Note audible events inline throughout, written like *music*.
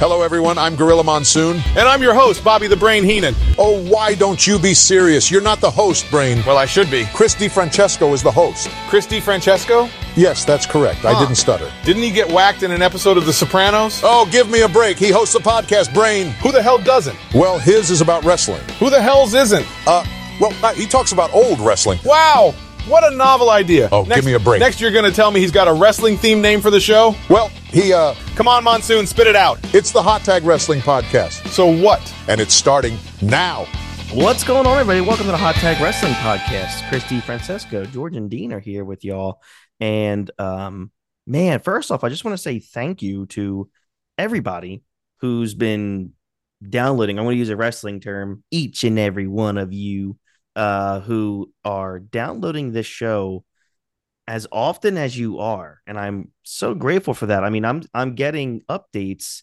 Hello, everyone. I'm Gorilla Monsoon. And I'm your host, Bobby the Brain Heenan. Oh, why don't you be serious? You're not the host, Brain. Well, I should be. Christy Francesco is the host. Christy Francesco? Yes, that's correct. I didn't stutter. Didn't he get whacked in an episode of The Sopranos? Oh, give me a break. He hosts a podcast, Brain. Who the hell doesn't? Well, his is about wrestling. Who the hell's isn't? Uh, well, uh, he talks about old wrestling. Wow! What a novel idea. Oh, give me a break. Next, you're going to tell me he's got a wrestling theme name for the show? Well, he, uh, Come on, Monsoon, spit it out. it's the Hot Tag Wrestling Podcast, So what? and it's starting now. What's going on, everybody? Welcome to the Hot Tag Wrestling Podcast. Christy Francesco, George, and Dean are here with y'all. And um, man, first off, I just want to say thank you to everybody who's been downloading. I'm going to use a wrestling term. Each and every one of you uh, who are downloading this show as often as you are, and I'm so grateful for that. I mean, I'm I'm getting updates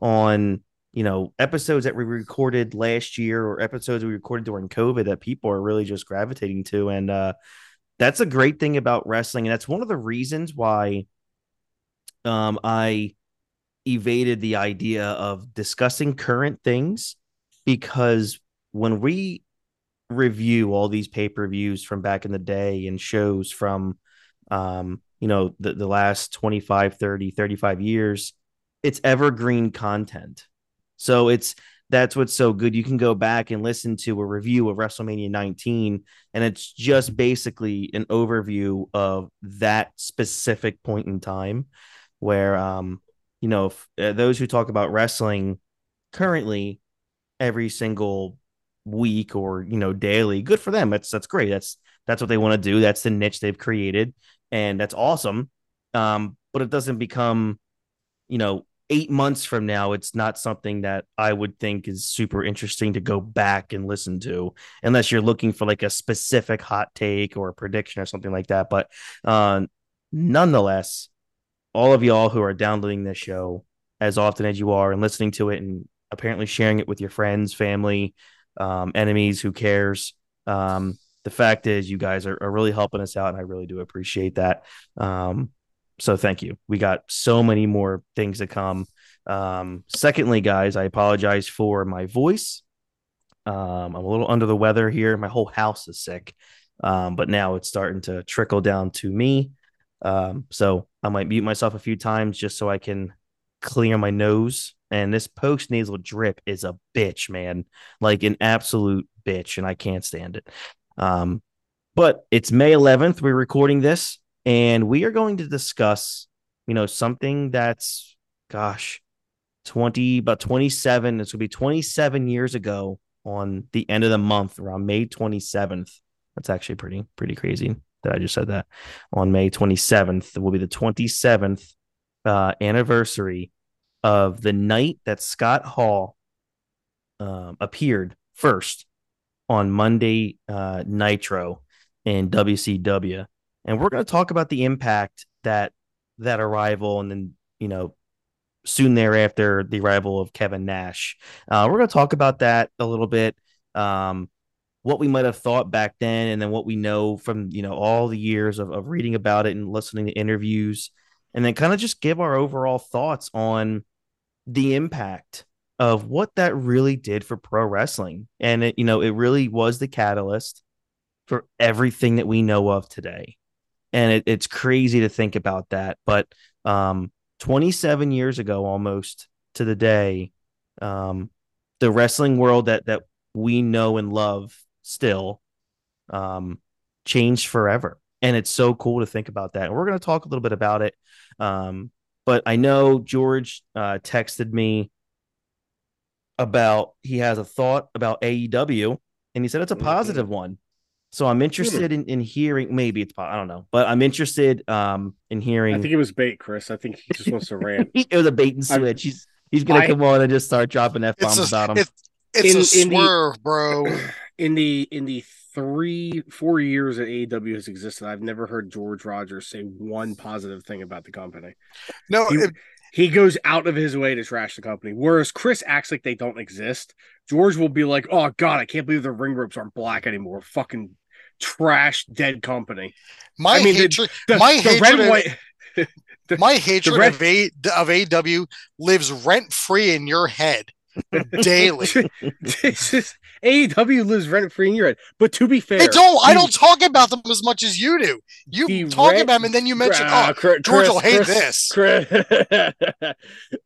on you know episodes that we recorded last year or episodes we recorded during covid that people are really just gravitating to and uh that's a great thing about wrestling and that's one of the reasons why um i evaded the idea of discussing current things because when we review all these pay-per-views from back in the day and shows from um you know the, the last 25 30 35 years it's evergreen content so it's that's what's so good. You can go back and listen to a review of WrestleMania 19, and it's just basically an overview of that specific point in time where, um, you know, if, uh, those who talk about wrestling currently every single week or you know daily, good for them. That's that's great. That's that's what they want to do. That's the niche they've created, and that's awesome. Um, but it doesn't become, you know, eight months from now, it's not something that I would think is super interesting to go back and listen to, unless you're looking for like a specific hot take or a prediction or something like that. But uh, nonetheless, all of y'all who are downloading this show as often as you are and listening to it and apparently sharing it with your friends, family, um, enemies, who cares? Um, the fact is, you guys are, are really helping us out, and I really do appreciate that. Um, so thank you. We got so many more things to come. Um, secondly, guys, I apologize for my voice. Um, I'm a little under the weather here. My whole house is sick, um, but now it's starting to trickle down to me. Um, so I might mute myself a few times just so I can clear my nose. And this post nasal drip is a bitch, man, like an absolute bitch, and I can't stand it. Um, but it's May 11th. We're recording this and we are going to discuss you know something that's gosh 20 about 27 it's going to be 27 years ago on the end of the month around may 27th that's actually pretty pretty crazy that i just said that on may 27th it will be the 27th uh, anniversary of the night that scott hall um, appeared first on monday uh, nitro in wcw and we're going to talk about the impact that that arrival and then you know soon thereafter the arrival of Kevin Nash. Uh, we're going to talk about that a little bit, um, what we might have thought back then, and then what we know from you know all the years of, of reading about it and listening to interviews, and then kind of just give our overall thoughts on the impact of what that really did for pro wrestling, and it you know it really was the catalyst for everything that we know of today and it, it's crazy to think about that. But um, 27 years ago, almost to the day, um, the wrestling world that that we know and love still um, changed forever, and it's so cool to think about that. And we're going to talk a little bit about it. Um, but I know George uh, texted me about he has a thought about AEW, and he said it's a positive mm-hmm. one. So I'm interested in, in hearing. Maybe it's I don't know, but I'm interested um in hearing. I think it was bait, Chris. I think he just wants to rant. *laughs* it was a bait and switch. I, he's he's gonna I, come on and just start dropping f bombs about him. It, it's in, a swerve, the, bro. *clears throat* In the in the three four years that AEW has existed, I've never heard George Rogers say one positive thing about the company. No, he, it, he goes out of his way to trash the company. Whereas Chris acts like they don't exist. George will be like, "Oh God, I can't believe the ring ropes aren't black anymore. Fucking trash, dead company." My I mean, hatred, the, *laughs* the, my the hatred red white. My hatred red- of a of AW lives rent free in your head *laughs* daily. AEW lives rent free in your head. But to be fair, they don't. I don't talk about them as much as you do. You talk about them, and then you mention, uh, "Oh, Chris, George will hate Chris, this,"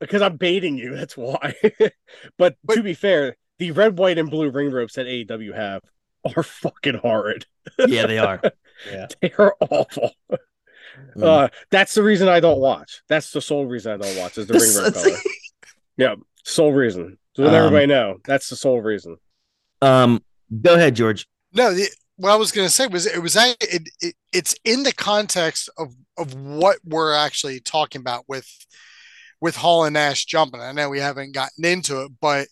because *laughs* I'm baiting you. That's why. *laughs* but, but to be fair, the red, white, and blue ring ropes that AEW have are fucking horrid. Yeah, they are. *laughs* Yeah, they are awful. Mm. Uh, that's the reason I don't watch. That's the sole reason I don't watch is the ring rope color. yeah, sole reason. So let um, everybody know that's the sole reason. Um, go ahead, George. No, the, what I was going to say was it was it, it, it's in the context of of what we're actually talking about with with Hall and Nash jumping. I know we haven't gotten into it, but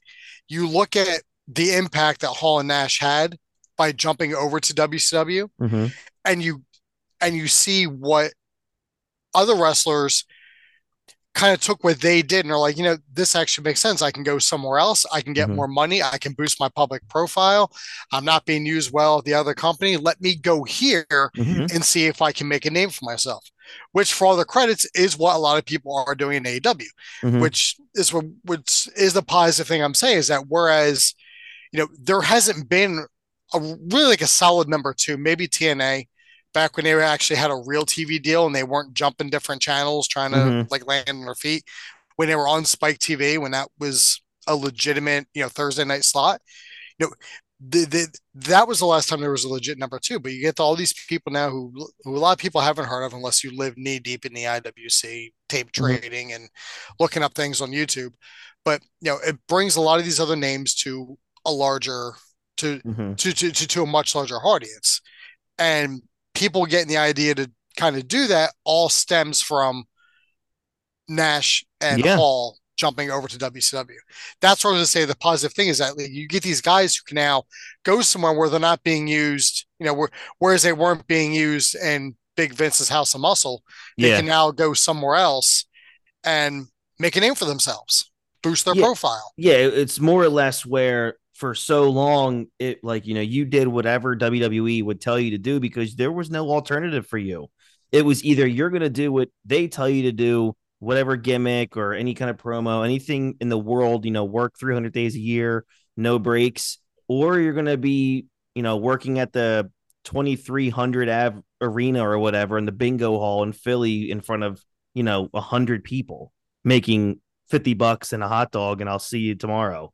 you look at the impact that Hall and Nash had by jumping over to WCW, mm-hmm. and you and you see what other wrestlers kind of took what they did and are like, you know, this actually makes sense. I can go somewhere else. I can get mm-hmm. more money. I can boost my public profile. I'm not being used well at the other company. Let me go here mm-hmm. and see if I can make a name for myself. Which, for all the credits, is what a lot of people are doing in AEW. Mm-hmm. Which is what which is the positive thing I'm saying is that whereas, you know, there hasn't been a really like a solid number two, maybe TNA back when they actually had a real TV deal and they weren't jumping different channels trying to mm-hmm. like land on their feet. When they were on Spike TV, when that was a legitimate, you know, Thursday night slot, you know, the, the, that was the last time there was a legit number two. But you get all these people now who, who a lot of people haven't heard of unless you live knee deep in the IWC tape mm-hmm. trading and looking up things on YouTube. But you know, it brings a lot of these other names to a larger to mm-hmm. to, to, to to a much larger audience. And people getting the idea to kind of do that all stems from Nash and yeah. Hall jumping over to WCW. That's what I was going to say. The positive thing is that you get these guys who can now go somewhere where they're not being used, you know, where, whereas they weren't being used in Big Vince's House of Muscle. They yeah. can now go somewhere else and make a name for themselves, boost their yeah. profile. Yeah, it's more or less where for so long it like you know you did whatever WWE would tell you to do because there was no alternative for you. It was either you're going to do what they tell you to do, whatever gimmick or any kind of promo, anything in the world, you know, work 300 days a year, no breaks, or you're going to be, you know, working at the 2300 Av arena or whatever in the bingo hall in Philly in front of, you know, 100 people making 50 bucks and a hot dog and I'll see you tomorrow.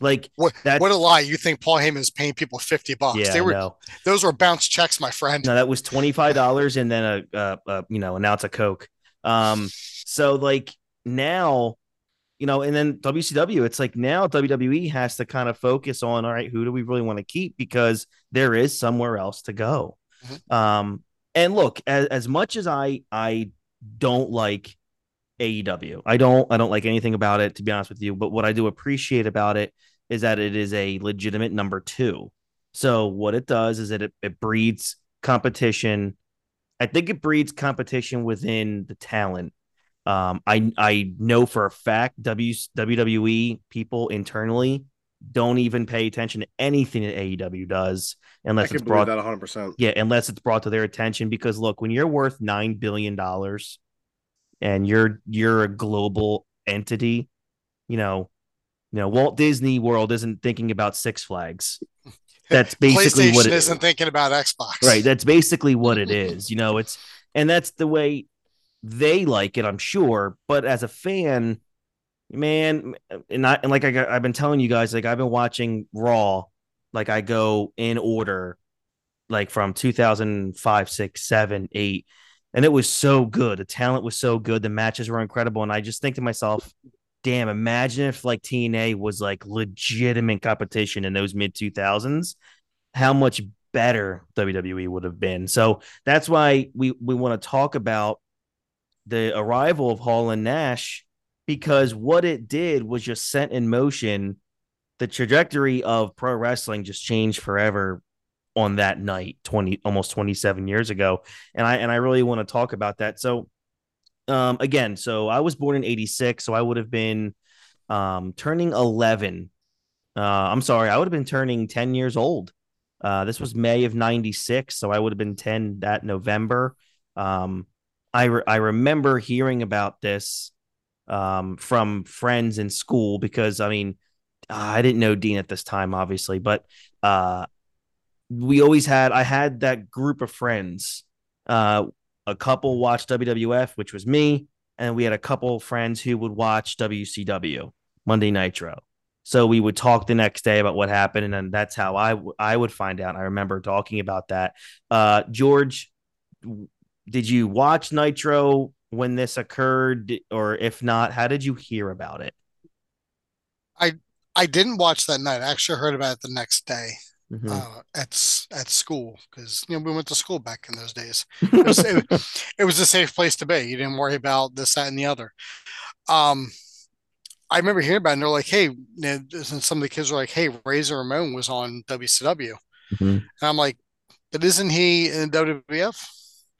Like what? What a lie! You think Paul Heyman is paying people fifty bucks? Yeah, they were. No. Those were bounce checks, my friend. No, that was twenty five dollars, and then a, a, a, you know, and now it's a Coke. Um, so like now, you know, and then WCW, it's like now WWE has to kind of focus on all right, who do we really want to keep because there is somewhere else to go. Mm-hmm. Um, and look, as, as much as I I don't like AEW. I don't I don't like anything about it to be honest with you, but what I do appreciate about it is that it is a legitimate number 2. So what it does is that it, it breeds competition. I think it breeds competition within the talent. Um, I I know for a fact w, WWE people internally don't even pay attention to anything that AEW does unless it's brought that 100%. Yeah, unless it's brought to their attention because look, when you're worth 9 billion dollars and you're you're a global entity, you know, you know, Walt Disney World isn't thinking about Six Flags. *laughs* That's basically what it isn't thinking about Xbox. Right. That's basically what it *laughs* is. You know, it's and that's the way they like it, I'm sure. But as a fan, man, and I and like I I've been telling you guys, like I've been watching Raw, like I go in order, like from 2005, six, seven, eight, and it was so good. The talent was so good. The matches were incredible, and I just think to myself, damn, imagine if like TNA was like legitimate competition in those mid 2000s, how much better WWE would have been. So that's why we we want to talk about the arrival of Hall and Nash because what it did was just set in motion the trajectory of pro wrestling just changed forever on that night 20 almost 27 years ago. And i and i really want to talk about that. So um again so i was born in 86 so i would have been um turning 11 uh i'm sorry i would have been turning 10 years old. Uh this was may of 96 so i would have been 10 that november. Um I re- I remember hearing about this um, from friends in school because I mean I didn't know Dean at this time, obviously, but uh, we always had I had that group of friends. Uh, a couple watched WWF, which was me, and we had a couple friends who would watch WCW Monday Nitro. So we would talk the next day about what happened, and then that's how I, w- I would find out. I remember talking about that. Uh, George, did you watch Nitro when this occurred, or if not, how did you hear about it? I I didn't watch that night. I actually heard about it the next day Mhm. uh, at at school because you know we went to school back in those days. *laughs* It was, it, it was a safe place to be. You didn't worry about this, that, and the other. Um, I remember hearing about it, and they're like, "Hey," you know, and some of the kids were like, "Hey, Razor Ramon was on WCW," Mhm. and I'm like, "But isn't he in WWF?"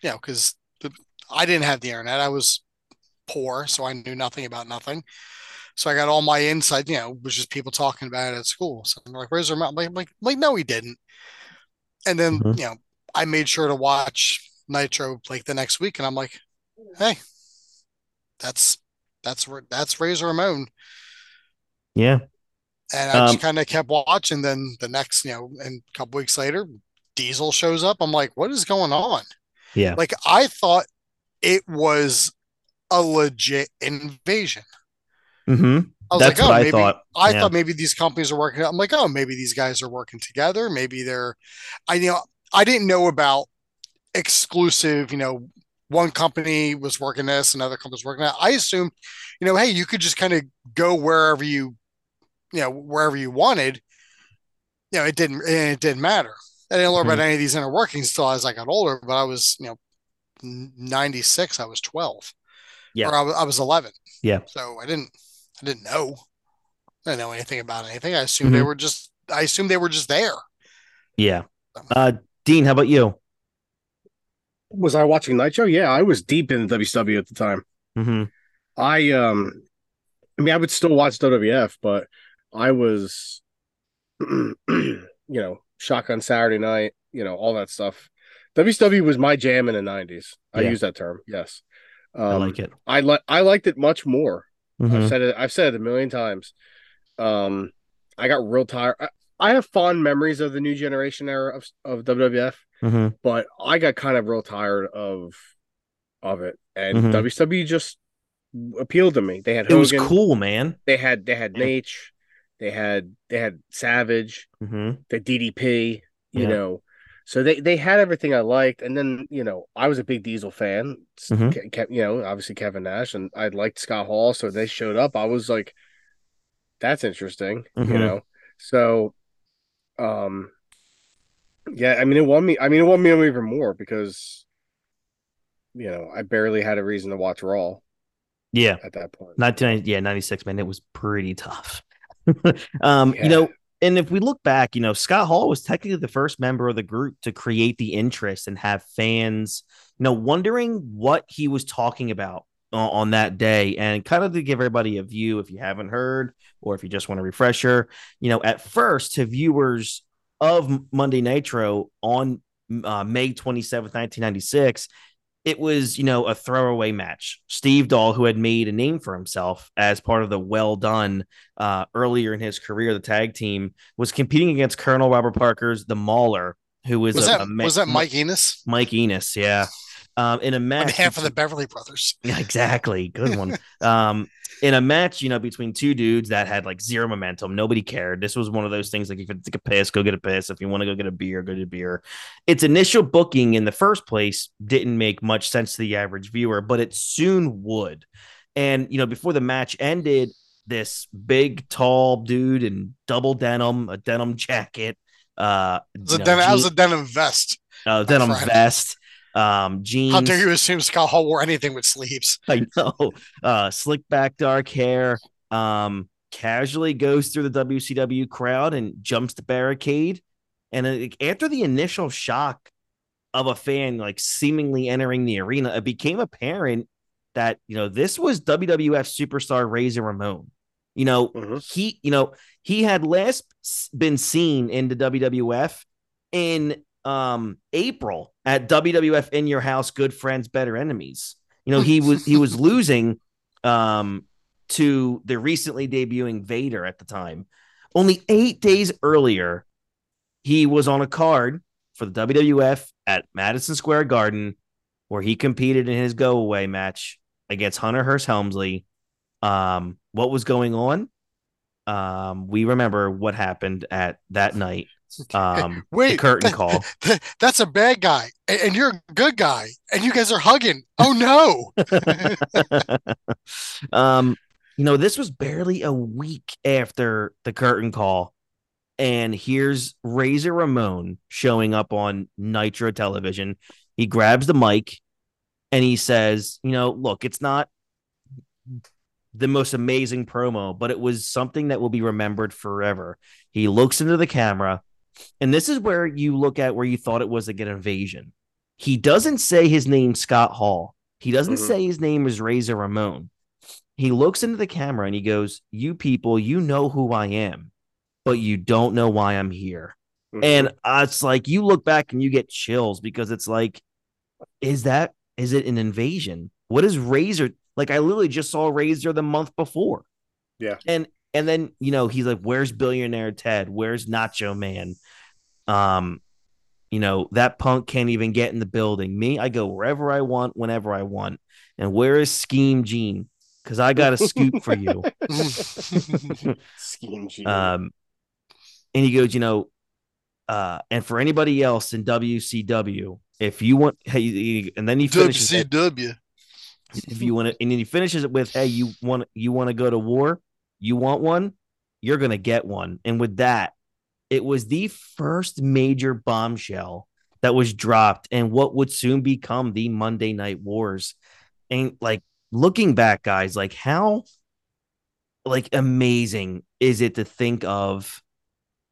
Yeah, because I didn't have the internet. I was poor, so I knew nothing about nothing. So I got all my insight, you know, was just people talking about it at school. So I'm like, "Where's Ramon?" Like, like, like, no, he didn't. And then Mhm. you know, I made sure to watch Nitro like the next week, and I'm like, "Hey, that's that's where that's Razor Ramon." Yeah. And I just Um, kind of kept watching. Then the next, you know, and a couple weeks later, Diesel shows up. I'm like, what is going on? Yeah. Like I thought it was a legit invasion. Hmm I was That's like, oh, what I maybe thought. I Yeah. thought maybe these companies are working. I'm like, oh, maybe these guys are working together. Maybe they're, I you know, I didn't know about exclusive. You know, one company was working this, another company was working that. I assumed, you know, hey, you could just kind of go wherever you, you know, wherever you wanted. You know, it didn't, it didn't matter. I didn't learn Mhm. about any of these inner workings until as I got older. But I was, you know, 96. I was 12. Yeah. Or I was, I was 11. Yeah. So I didn't, I didn't know. I didn't know anything about anything. I assumed they Mhm. were just, I assumed they were just there. Yeah. Uh, Dean, how about you? Was I watching Nitro? Yeah, I was deep in WCW at the time. hmm I um I mean I would still watch WWF, but I was *clears throat* you know, shotgun Saturday night, you know, all that stuff. WCW was my jam in the nineties. I use that term, yes. Um, I like it. I like I liked it much more. Mhm. I've said it I've said it a million times. Um I got real tired. I, I have fond memories of the new generation era of, of WWF, Mhm. but I got kind of real tired of of it. And Mhm. WCW just appealed to me. They had It was cool, man. they had they had Yeah. Nate, they had they had Savage, hmm the DDP, you Yeah. know. So they they had everything I liked, and then you know I was a big Diesel fan. Mhm. Ke- you know, obviously Kevin Nash, and I liked Scott Hall, so they showed up. I was like, that's interesting, Mhm. you know. So, um, yeah, I mean it won me. I mean it won me over even more because, you know, I barely had a reason to watch Raw Yeah. at that point. 1990, yeah, 96, man. It was pretty tough. *laughs* um, Yeah. you know, and if we look back, you know, Scott Hall was technically the first member of the group to create the interest and have fans, you know, wondering what he was talking about on, that day. And kind of to give everybody a view, if you haven't heard, or if you just want a refresher, you know, at first to viewers of Monday Nitro on uh, May 27th, 1996, it was, you know, a throwaway match. Steve Doll, who had made a name for himself as part of the Well Dunn uh, earlier in his career, the tag team, was competing against Colonel Robert Parker's The Mauler, who was, Was a, that a ma- was that Mike Enos Mike Enos, yeah. Um, in a on match behalf of the Beverly Brothers? *laughs* yeah, exactly. Good one. *laughs* um, in a match, you know, between two dudes that had like zero momentum, nobody cared. This was one of those things like if you take a piss, go get a piss. If you want to go get a beer, go get a beer. Its initial booking in the first place didn't make much sense to the average viewer, but it soon would. And you know, before the match ended, this big, tall dude in double denim, a denim jacket, uh, It was a you know, denim, that was a denim vest. uh, denim vest, um, jeans. How dare you assume Scott Hall wore anything with sleeves? *laughs* I know. Uh, slick back dark hair. Um, casually goes through the WCW crowd and jumps the barricade. And uh, after the initial shock of a fan like seemingly entering the arena, it became apparent that you know this was WWF superstar Razor Ramon. You know, Mhm. he, you know, he had last been seen in the WWF in um April at WWF In Your House, Good Friends, Better Enemies. You know, he *laughs* was he was losing um to the recently debuting Vader at the time. Only eight days earlier, he was on a card for the WWF at Madison Square Garden, where he competed in his go away match against Hunter Hearst Helmsley. Um, what was going on? Um, we remember what happened at that night. Um, Wait, the curtain that- call. *laughs* That's a bad guy, and, and you're a good guy, and you guys are hugging. Oh no! *laughs* um, you know, this was barely a week after the curtain call, and here's Razor Ramon showing up on Nitro television. He grabs the mic and he says, You know, look, it's not the most amazing promo, but it was something that will be remembered forever. He looks into the camera, and this is where you look at where you thought it was like an invasion. He doesn't say his name, Scott Hall. He doesn't Mhm. say his name is Razor Ramon. He looks into the camera and he goes, You people, you know who I am, but you don't know why I'm here. Mhm. And uh, it's like you look back and you get chills because it's like, is that is it an invasion? What is Razor like? I literally just saw Razor the month before. Yeah. And and then you know he's like, Where's billionaire Ted? Where's Nacho Man? Um, you know, that punk can't even get in the building. Me, I go wherever I want, whenever I want. And where is Scheme Gene? Because I got a scoop for you. *laughs* Scheme Gene. Um, and he goes, you know, uh, and for anybody else in WCW, if you want, hey, and then he finishes, it, if you want to, and then he finishes it with, hey, you want, you want to go to war, you want one, you're gonna get one. And with that, it was the first major bombshell that was dropped, and what would soon become the Monday Night Wars. And like looking back, guys, like how like amazing is it to think of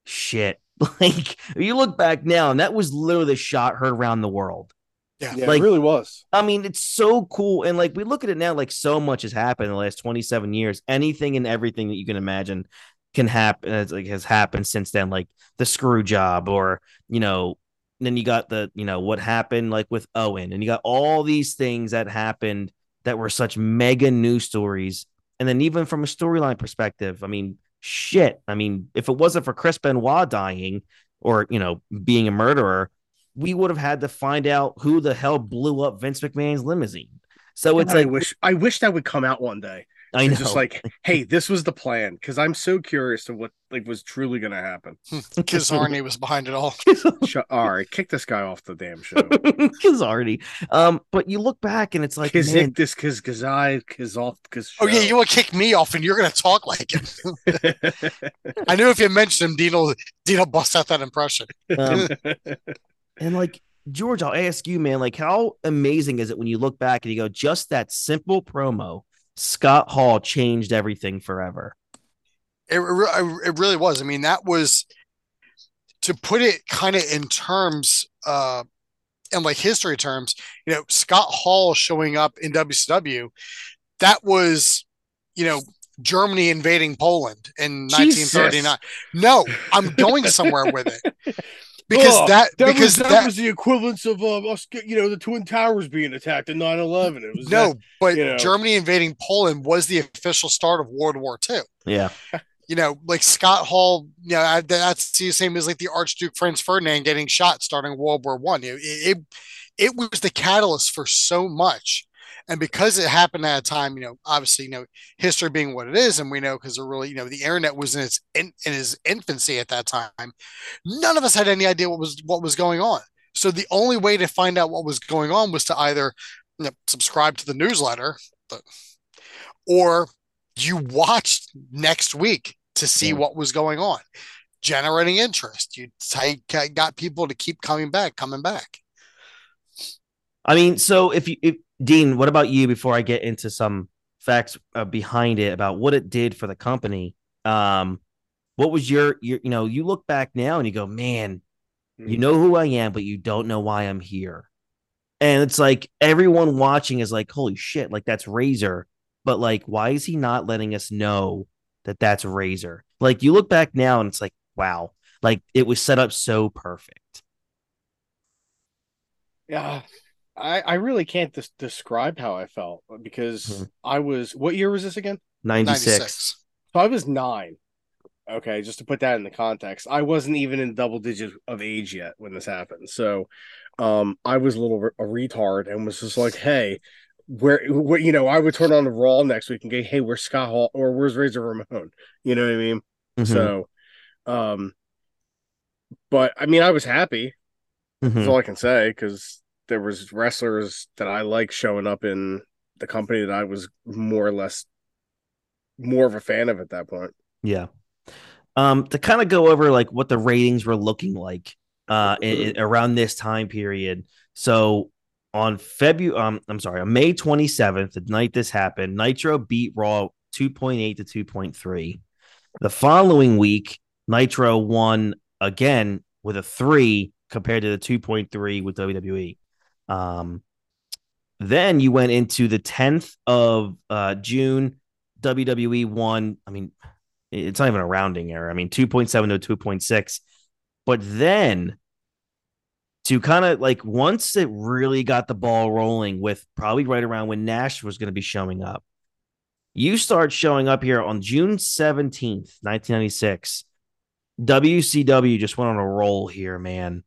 shit *laughs* like you look back now and that was literally the shot heard around the world Yeah. yeah, like- it really was. i mean it's so cool and like we look at it now like so much has happened in the last 27 years anything and everything that you can imagine can happen it's like has happened since then like the screw job or you know then you got the you know what happened like with owen and you got all these things that happened that were such mega news stories and then even from a storyline perspective i mean shit i mean if it wasn't for chris benoit dying or you know being a murderer we would have had to find out who the hell blew up vince mcmahon's limousine so it's I like wish I wish that would come out one day. i know It's just like, *laughs* hey, this was the plan because I'm so curious to what like was truly going to happen. *laughs* Kizarny was behind it all. *laughs* Shut, all right, kick this guy off the damn show. Kizardi. Um, but you look back and it's like, man, Kizik this kiz kazai kizoff kiz. Oh yeah, you want to kick me off, and you're gonna talk like him. I knew if you mentioned him, Dino, Dino bust out that impression. um, and like George, I'll ask you, man, like how amazing is it when you look back and you go, just that simple promo, Scott Hall changed everything forever. It, re- it really was. I mean, that was to put it kind of in terms, uh, in like history terms. You know, Scott Hall showing up in WCW, that was, you know, Germany invading Poland in Jesus. 1939. No, I'm going somewhere with it *laughs* because Oh, that, that because was, that, that, was the equivalence of uh, us, you know, the twin towers being attacked in 9-11. It was no, that- but you know. Germany invading Poland was the official start of World War II. Yeah. *laughs* you know, like Scott Hall, you know, I- that's the same as like the Archduke Franz Ferdinand getting shot starting World War One. It, it it was the catalyst for so much, and because it happened at a time, you know, obviously, you know, history being what it is, and we know because they're really, you know, the internet was in its in, in its infancy at that time. None of us had any idea what was what was going on. So the only way to find out what was going on was to either you know, subscribe to the newsletter, but, or you watched next week to see Yeah. what was going on, generating interest. You t- got people to keep coming back, coming back. I mean, so if you, if Dean, what about you before I get into some facts uh, behind it about what it did for the company? Um, what was your, your, you know, you look back now and you go, man, you know who I am, but you don't know why I'm here. And it's like everyone watching is like, holy shit, like that's Razor. But like, why is he not letting us know that that's Razor? Like, you look back now and it's like, wow, like it was set up so perfect. Yeah. I, I really can't des- describe how I felt because Mhm. I was. What year was this again? 96. 96. So I was nine. Okay, just to put that in the context, I wasn't even in double digits of age yet when this happened. So, um, I was a little re- a retard and was just like, "Hey, where, where, you know, I would turn on the Raw next week and go, "Hey, where's Scott Hall or where's Razor Ramon?" You know what I mean? Mhm. So, um, but I mean, I was happy. Mhm. That's all I can say because there was wrestlers that I like showing up in the company that I was more or less more of a fan of at that point. Yeah. Um, to kind of go over like what the ratings were looking like uh *laughs* i- i- around this time period. So on February, um, I'm sorry, on May 27th, the night this happened, Nitro beat Raw 2.8 to 2.3. The following week, Nitro won again with a three compared to the 2.3 with WWE. Um, then you went into the 10th of uh, June. WWE won. I mean, it's not even a rounding error. I mean, 2.7 to 2.6. But then to kind of like once it really got the ball rolling with probably right around when Nash was going to be showing up, you start showing up here on June 17th, 1996. WCW just went on a roll here, man.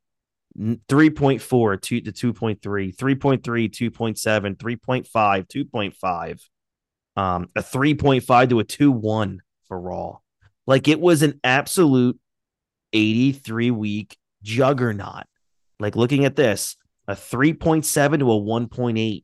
N- 3.4 to, to 2.3, 3.3, 2.7, 3.5, 2.5, um, a 3.5 to a 2-1 for Raw. Like it was an absolute 83 week juggernaut. Like looking at this, a 3.7 to a 1.8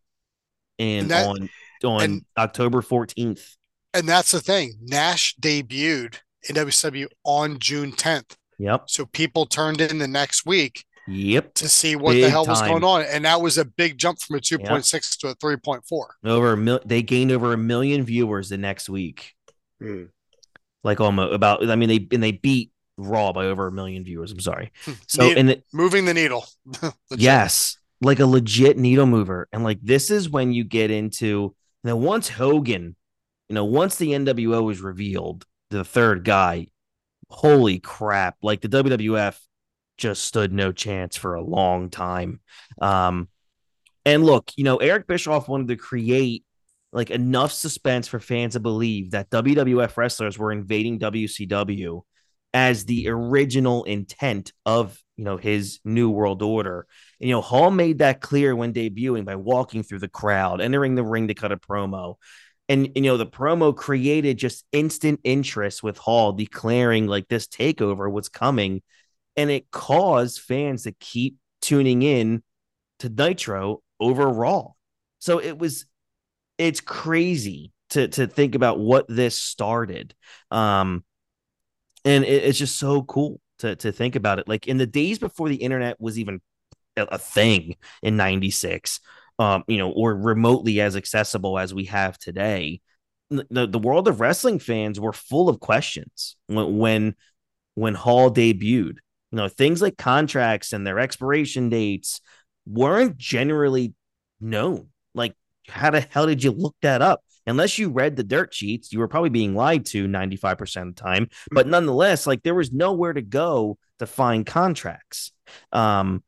in And that- on on and- October 14th. And that's the thing. Nash debuted in WCW on June 10th. Yep. So people turned in the next week Yep. to see what the Big hell was time. going on. And that was a big jump from a 2.6 to a 3.4. Over a mil- they gained over a million viewers the next week. Hmm. Like almost about I mean they and they beat Raw by over a million viewers. I'm sorry. So Neat- and it, moving the needle. *laughs* Yes, like a legit needle mover. And like this is when you get into you now once Hogan, you know, once the NWO was revealed, the third guy, holy crap, like the WWF just stood no chance for a long time. Um and look, you know, Eric Bischoff wanted to create like enough suspense for fans to believe that WWF wrestlers were invading WCW as the original intent of, you know, his new world order. And, you know, Hall made that clear when debuting by walking through the crowd, entering the ring to cut a promo. And, you know, the promo created just instant interest with Hall declaring like this takeover was coming. And it caused fans to keep tuning in to Nitro over Raw. So it was, it's crazy to to think about what this started. Um, and it, it's just so cool to to think about it. Like in the days before the internet was even a, thing in '96, um, you know, or remotely as accessible as we have today. The, the world of wrestling fans were full of questions when when when Hall debuted. You know, things like contracts and their expiration dates weren't generally known. Like, how the hell did you look that up? Unless you read the dirt sheets, you were probably being lied to 95% of the time. But nonetheless, like there was nowhere to go to find contracts. Um,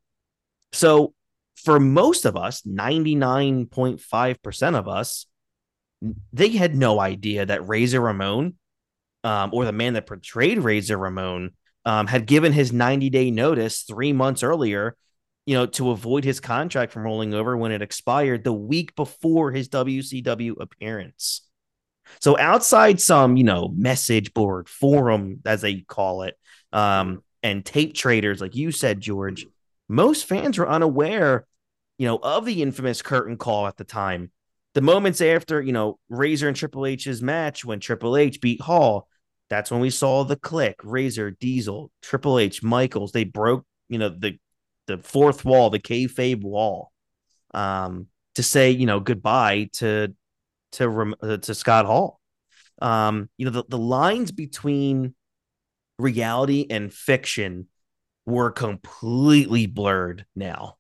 so for most of us, 99.5% of us, they had no idea that Razor Ramon um, or the man that portrayed Razor Ramon um, had given his 90 day notice three months earlier, you know, to avoid his contract from rolling over when it expired the week before his WCW appearance. So outside some, you know, message board forum, as they call it, um, and tape traders, like you said, George, most fans were unaware, you know, of the infamous curtain call at the time. The moments after, you know, Razor and Triple H's match when Triple H beat Hall, that's when we saw the Kliq, Razor, Diesel, Triple H, Michaels. They broke, you know, the the fourth wall, the kayfabe wall, um, to say, you know, goodbye to to uh, to Scott Hall. Um, you know, the, the lines between reality and fiction were completely blurred now.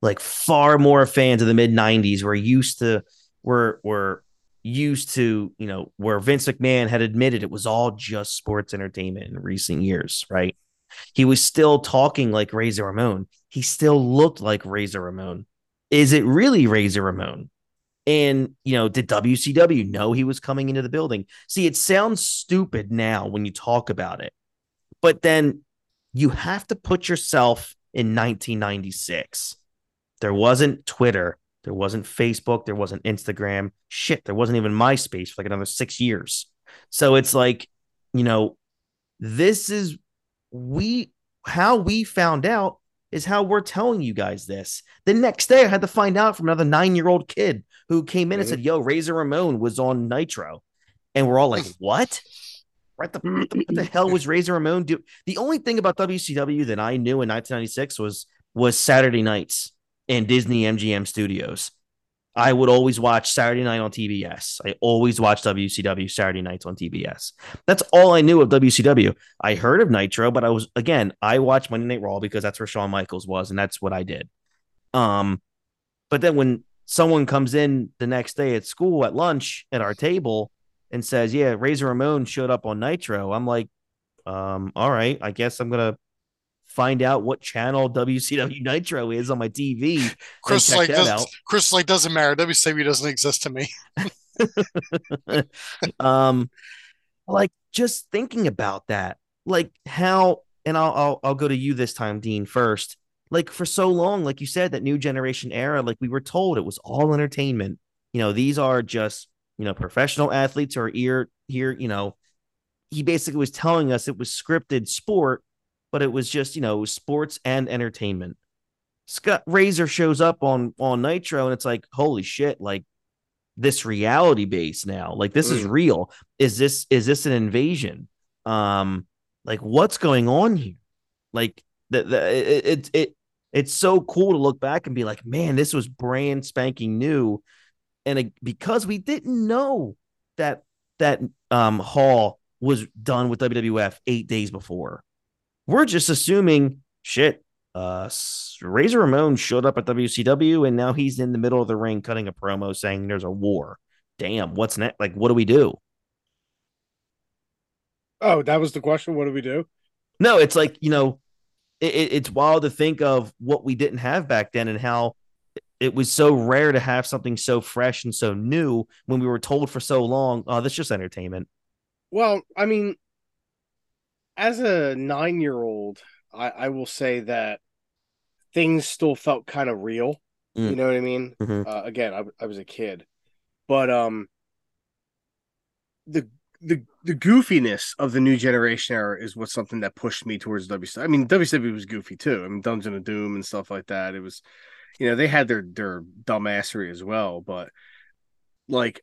Like far more fans of the mid 90s were used to were were used to, you know, where Vince McMahon had admitted it was all just sports entertainment in recent years, right? He was still talking like Razor Ramon. He still looked like Razor Ramon. is it really Razor Ramon? And, you know, did WCW know he was coming into the building? See, it sounds stupid now when you talk about it, but then you have to put yourself in 1996. There wasn't Twitter, there wasn't Facebook, there wasn't Instagram. Shit, there wasn't even MySpace for like another six years. So it's like, you know, this is we how we found out is how we're telling you guys this. The next day, I had to find out from another nine year old kid who came in and said, Yo, Razor Ramon was on Nitro. And we're all like, *laughs* What? What the, what the, what the hell was Razor Ramon do? The only thing about WCW that I knew in 1996 was was Saturday nights in Disney MGM studios. I would always watch Saturday night on TBS. I always watch WCW Saturday nights on TBS. That's all I knew of WCW. I heard of Nitro, but I was again, I watched Monday Night Raw because that's where Shawn Michaels was, and that's what I did. Um, but then when someone comes in the next day at school at lunch at our table and says, "Yeah, Razor Ramon showed up on Nitro," I'm like, um, "All right, I guess I'm gonna find out what channel WCW Nitro is on my TV. Chris like does, Chris like doesn't matter. WCW doesn't exist to me. *laughs* um, like just thinking about that, like how, and I'll, I'll I'll go to you this time, Dean. First, like for so long, like you said, that new generation era, like we were told it was all entertainment. You know, these are just you know professional athletes or ear here. You know, he basically was telling us it was scripted sport but it was just you know sports and entertainment. Scott Razor shows up on on Nitro, and it's like holy shit, like this reality base now, like this mm. is real. Is this is this an invasion? Um, like what's going on here? Like the, the it, it it it's so cool to look back and be like, man, this was brand spanking new, and it, because we didn't know that that um Hall was done with WWF eight days before we're just assuming shit. Uh, Razor Ramon showed up at WCW and now he's in the middle of the ring cutting a promo saying there's a war. Damn, what's next? Like, what do we do? Oh, that was the question. What do we do? No, it's like, you know, it, it's wild to think of what we didn't have back then and how it was so rare to have something so fresh and so new when we were told for so long, oh, that's just entertainment. Well, I mean, as a nine year old, I, I will say that things still felt kind of real. Mm. You know what I mean? Mm-hmm. Uh, again, I, I was a kid, but um, the the the goofiness of the new generation era is what's something that pushed me towards WCW. I mean, WCW was goofy too. I mean, Dungeon of Doom and stuff like that. It was, you know, they had their their dumbassery as well, but like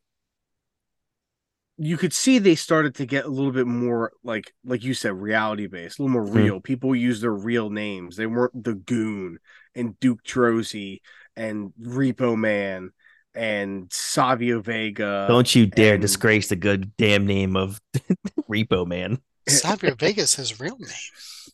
you could see they started to get a little bit more like like you said reality based a little more hmm. real. Mm. people use their real names. They weren't the goon and duke Droese and repo man and savio vega don't you dare and... disgrace the good damn name of *laughs* repo man. Savio vega's his real name.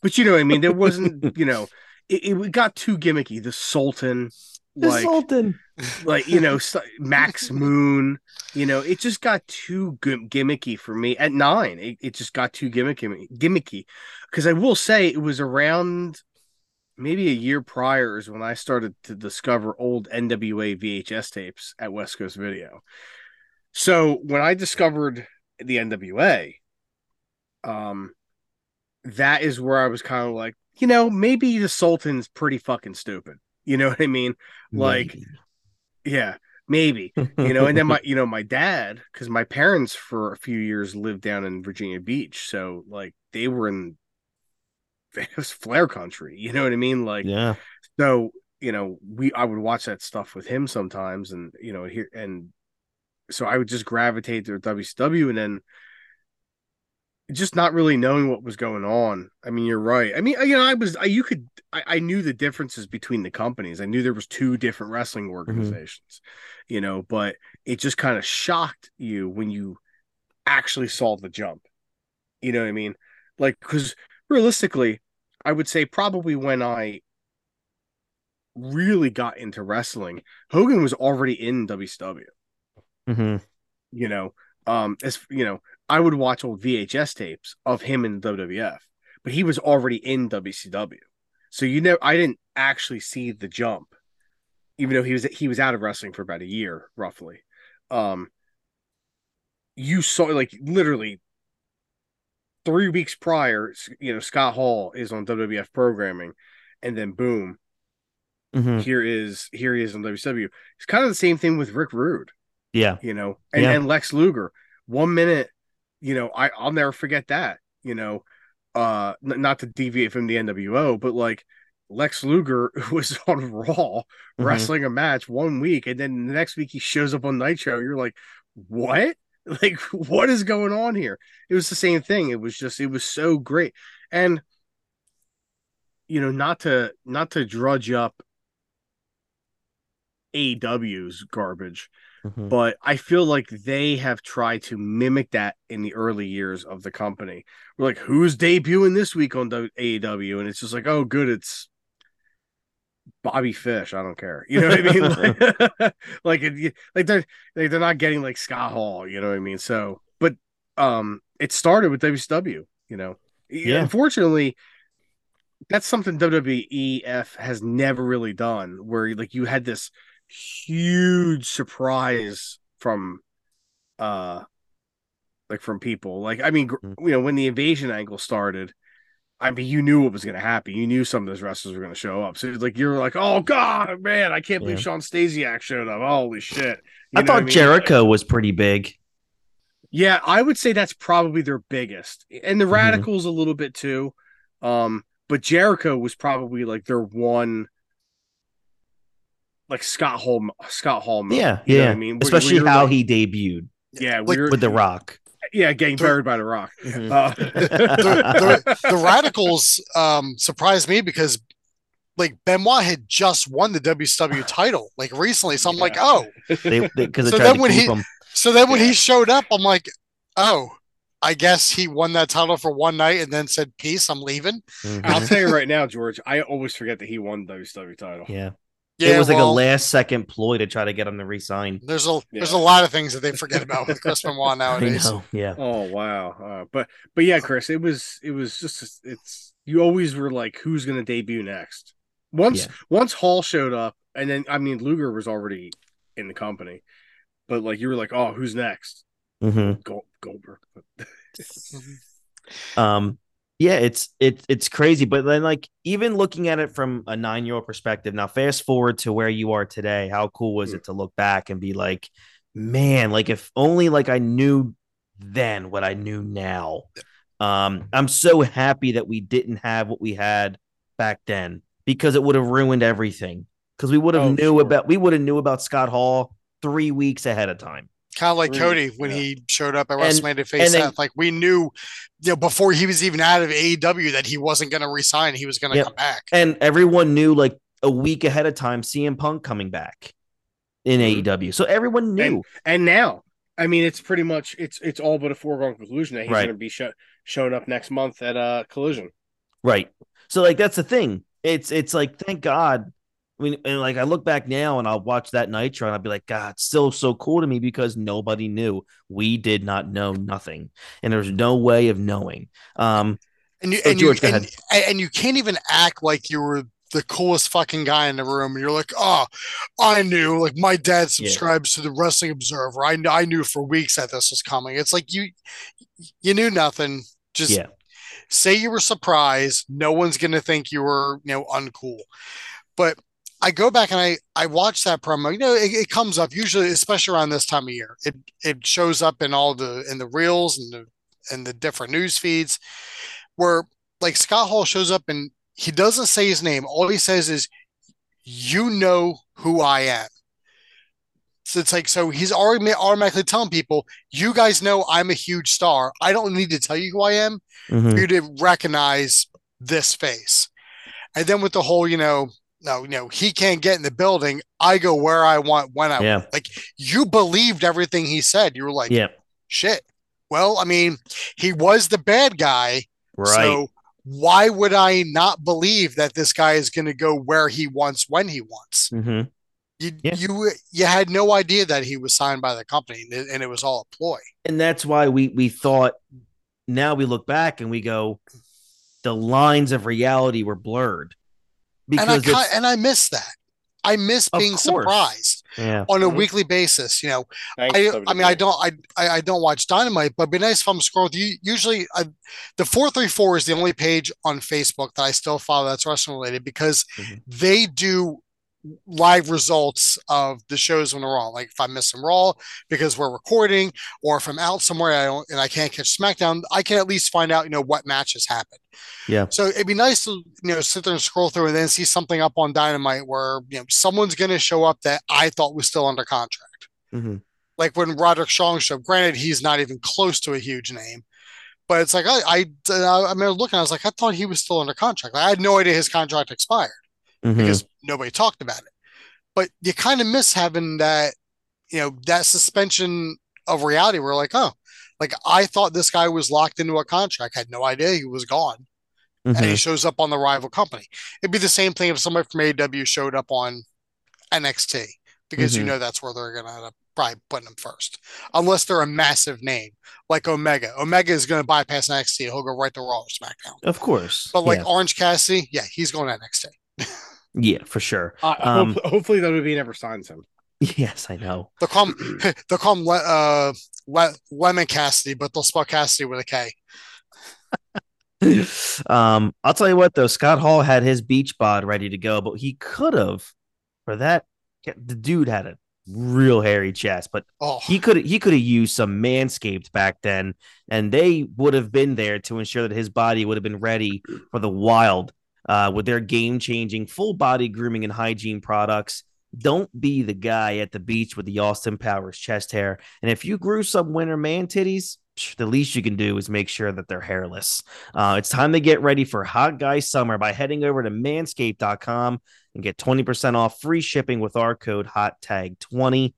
But you know what i mean? There wasn't *laughs* you know it, it got too gimmicky. The sultan. the like, Sultan, like you know, Max Moon. You know, it just got too gimmicky for me at nine. It, it just got too gimmicky, gimmicky. Because I will say, it was around maybe a year prior is when I started to discover old NWA VHS tapes at West Coast Video. So when I discovered the NWA, um, that is where I was kind of like, you know, maybe the Sultan's pretty fucking stupid. You know what I mean? Like, maybe. yeah, maybe. You know, and then my, *laughs* you know, my dad, because my parents for a few years lived down in Virginia Beach, so like they were in *laughs* it was Flair country. You know what I mean? Like, yeah. So you know, we I would watch that stuff with him sometimes, and you know, here and so I would just gravitate to WCW, and then just not really knowing what was going on. I mean, you're right. I mean, you know, I was, I, you could, I, I knew the differences between the companies. I knew there was two different wrestling mm-hmm. organizations, mm-hmm. you know, but it just kind of shocked you when you actually saw the jump. You know what I mean? Like, because realistically, I would say probably when I really got into wrestling, Hogan was already in WCW. Mm-hmm. You know, um, as you know, I would watch old VHS tapes of him in WWF, but he was already in WCW. So you know, I didn't actually see the jump even though he was he was out of wrestling for about a year roughly. Um, you saw like literally three weeks prior, you know, Scott Hall is on WWF programming, and then boom, Mhm. here is here he is on WCW. It's kind of the same thing with Rick Rude, Yeah. you know, and, Yeah. and Lex Luger. One minute, you know, I I'll never forget that, you know, uh, n- not to deviate from the NWO, but like Lex Luger *laughs* was on Raw Mhm. wrestling a match one week, and then the next week he shows up on Nitro. You're like, what? *laughs* Like, what is going on here? It was the same thing. It was just, it was so great, and you know, not to not to drudge up AEW's garbage, Mhm. but I feel like they have tried to mimic that in the early years of the company. We're like, who's debuting this week on the AEW? And it's just like, oh, good, it's Bobby Fish. I don't care. *laughs* You know what I mean? *laughs* like, *laughs* like, it, like they're like they're not getting like Scott Hall. You know what I mean? So, but um, it started with WCW. You know, Yeah. Unfortunately, that's something WWEF has never really done. Where like you had this huge surprise from uh like from people like i mean Mm. you know when the invasion angle started i mean you knew what was going to happen you knew some of those wrestlers were going to show up so it's like you're like oh god man i can't believe Yeah. shawn stasiak showed up holy shit You I thought what mean? Jericho was pretty big. yeah i would say that's probably their biggest and the Mhm. radicalz a little bit too um but jericho was probably like their one like scott hall scott hall moment, Yeah, you yeah. what i mean Where- Especially where you're how like- he debuted yeah Like, we're- with The Rock. yeah getting The- buried by the rock *laughs* Mhm. uh, the, the, *laughs* the radicalz um surprised me because like Benoit had just won the WCW title like recently. So I'm like, oh. They because So they tried then when he- him. So then when Yeah. he showed up, I'm like, oh, I guess he won that title for one night and then said, peace, I'm leaving. Mhm. i'll tell you right now george i always forget that he won the wcw title Yeah. Yeah, it was like a last second ploy to try to get him to resign. There's a there's a lot of things that they forget about with Chris Benoit *laughs* I nowadays. know. Yeah. oh wow uh, but but yeah chris it was it was just it's you always were like who's gonna debut next once Yeah. once hall showed up and then i mean luger was already in the company but like you were like oh who's next hmm Gold, goldberg *laughs* Um, yeah, it's it's it's crazy, but then like even looking at it from a nine year old perspective, now fast forward to where you are today. How cool was it to look back and be like, man, like if only like I knew then what I knew now. Um, I'm so happy that we didn't have what we had back then because it would have ruined everything. Because we would have Oh, knew sure. about we would have knew about Scott Hall three weeks ahead of time. Kind of like Really? Cody when Yeah. he showed up at And- WrestleMania to face and then- Seth. Like we knew, you know, before he was even out of AEW that he wasn't going to resign. He was going to Yep. come back. And everyone knew like a week ahead of time CM Punk coming back in Mhm. AEW. So everyone knew. and now i mean it's pretty much it's it's all but a foregone conclusion that he's Right. gonna be sho- showing up next month at uh collision right. So like that's the thing. It's it's like thank God. I mean, and like I look back now and I'll watch that Nitro and I'll be like, God, it's still so cool to me because nobody knew. We did not know nothing, and there's no way of knowing. Um, And you Oh, and George, you and, and you can't even act like you were the coolest fucking guy in the room. And you're like, oh, I knew. Like my dad subscribes to the Wrestling Observer. I I knew for weeks that this was coming. It's like you you knew nothing. Just Yeah. say you were surprised. No one's gonna think you were you know uncool. But I go back and I I watch that promo. You know, it, it comes up usually, especially around this time of year. It it shows up in all the in the reels and the and the different news feeds where like Scott Hall shows up and he doesn't say his name. All he says is, "You know who I am." So it's like so he's already automatically telling people, "You guys know I'm a huge star. I don't need to tell you who I am mhm. for you to recognize this face." And then with the whole, you know, no, you know, he can't get in the building. I go where I want when I Yeah. want. Like you believed everything he said. You were like, yeah, shit. Well, I mean, he was the bad guy. right. So why would I not believe that this guy is going to go where he wants when he wants? Mm-hmm. You Yeah. you you had no idea that he was signed by the company and it, and it was all a ploy. and that's why we we thought now we look back and we go the lines of reality were blurred And I because ki- it's- and I miss that. I miss being surprised Yeah. on a Mhm. weekly basis. You know, Thanks, I, I mean, I don't, I, I I don't watch Dynamite, but it'd be nice if I'm scrolling. through. Usually, I, the four three four is the only page on Facebook that I still follow that's wrestling related because Mhm. they do live results of the shows when they're on. Like if I miss some Raw because we're recording, or if I'm out somewhere I don't, and I can't catch SmackDown, I can at least find out, you know, what matches happened. Yeah. So it'd be nice to, you know, sit there and scroll through and then see something up on Dynamite where, you know, someone's going to show up that I thought was still under contract hmm like when Roderick Strong showed. Granted, he's not even close to a huge name, but it's like I I I remember looking. I was like, I thought he was still under contract. I had no idea his contract expired hmm because nobody talked about it. But you kind of miss having that, you know, that suspension of reality. Where like, oh, like I thought this guy was locked into a contract. I had no idea he was gone, and hmm he shows up on the rival company. It'd be the same thing if somebody from AEW showed up on NXT because you Mhm. know that's where they're gonna end up probably putting them first, unless they're a massive name like Omega. Omega is gonna bypass NXT. He'll go right to Raw or SmackDown. Of course. But like yeah. Orange Cassidy, yeah, he's going to NXT. *laughs* yeah, for sure. Uh, Um, hope- *laughs* hopefully WWE never signs him. Yes, I know. They'll call him, *clears throat* they'll call him Le- uh, Le- Lemon Cassidy, but they'll spell Cassidy with a K. *laughs* um, I'll tell you what though, Scott Hall had his beach bod ready to go, but he could have for that. The dude had a real hairy chest, but Oh, he could he could have used some manscaped back then, and they would have been there to ensure that his body would have been ready for the wild uh, with their game changing full body grooming and hygiene products. Don't be the guy at the beach with the Austin Powers chest hair. And if you grew some winter man titties, the least you can do is make sure that they're hairless. Uh, it's time to get ready for hot guy summer by heading over to manscaped.com and get 20% off free shipping with our code hot tag 20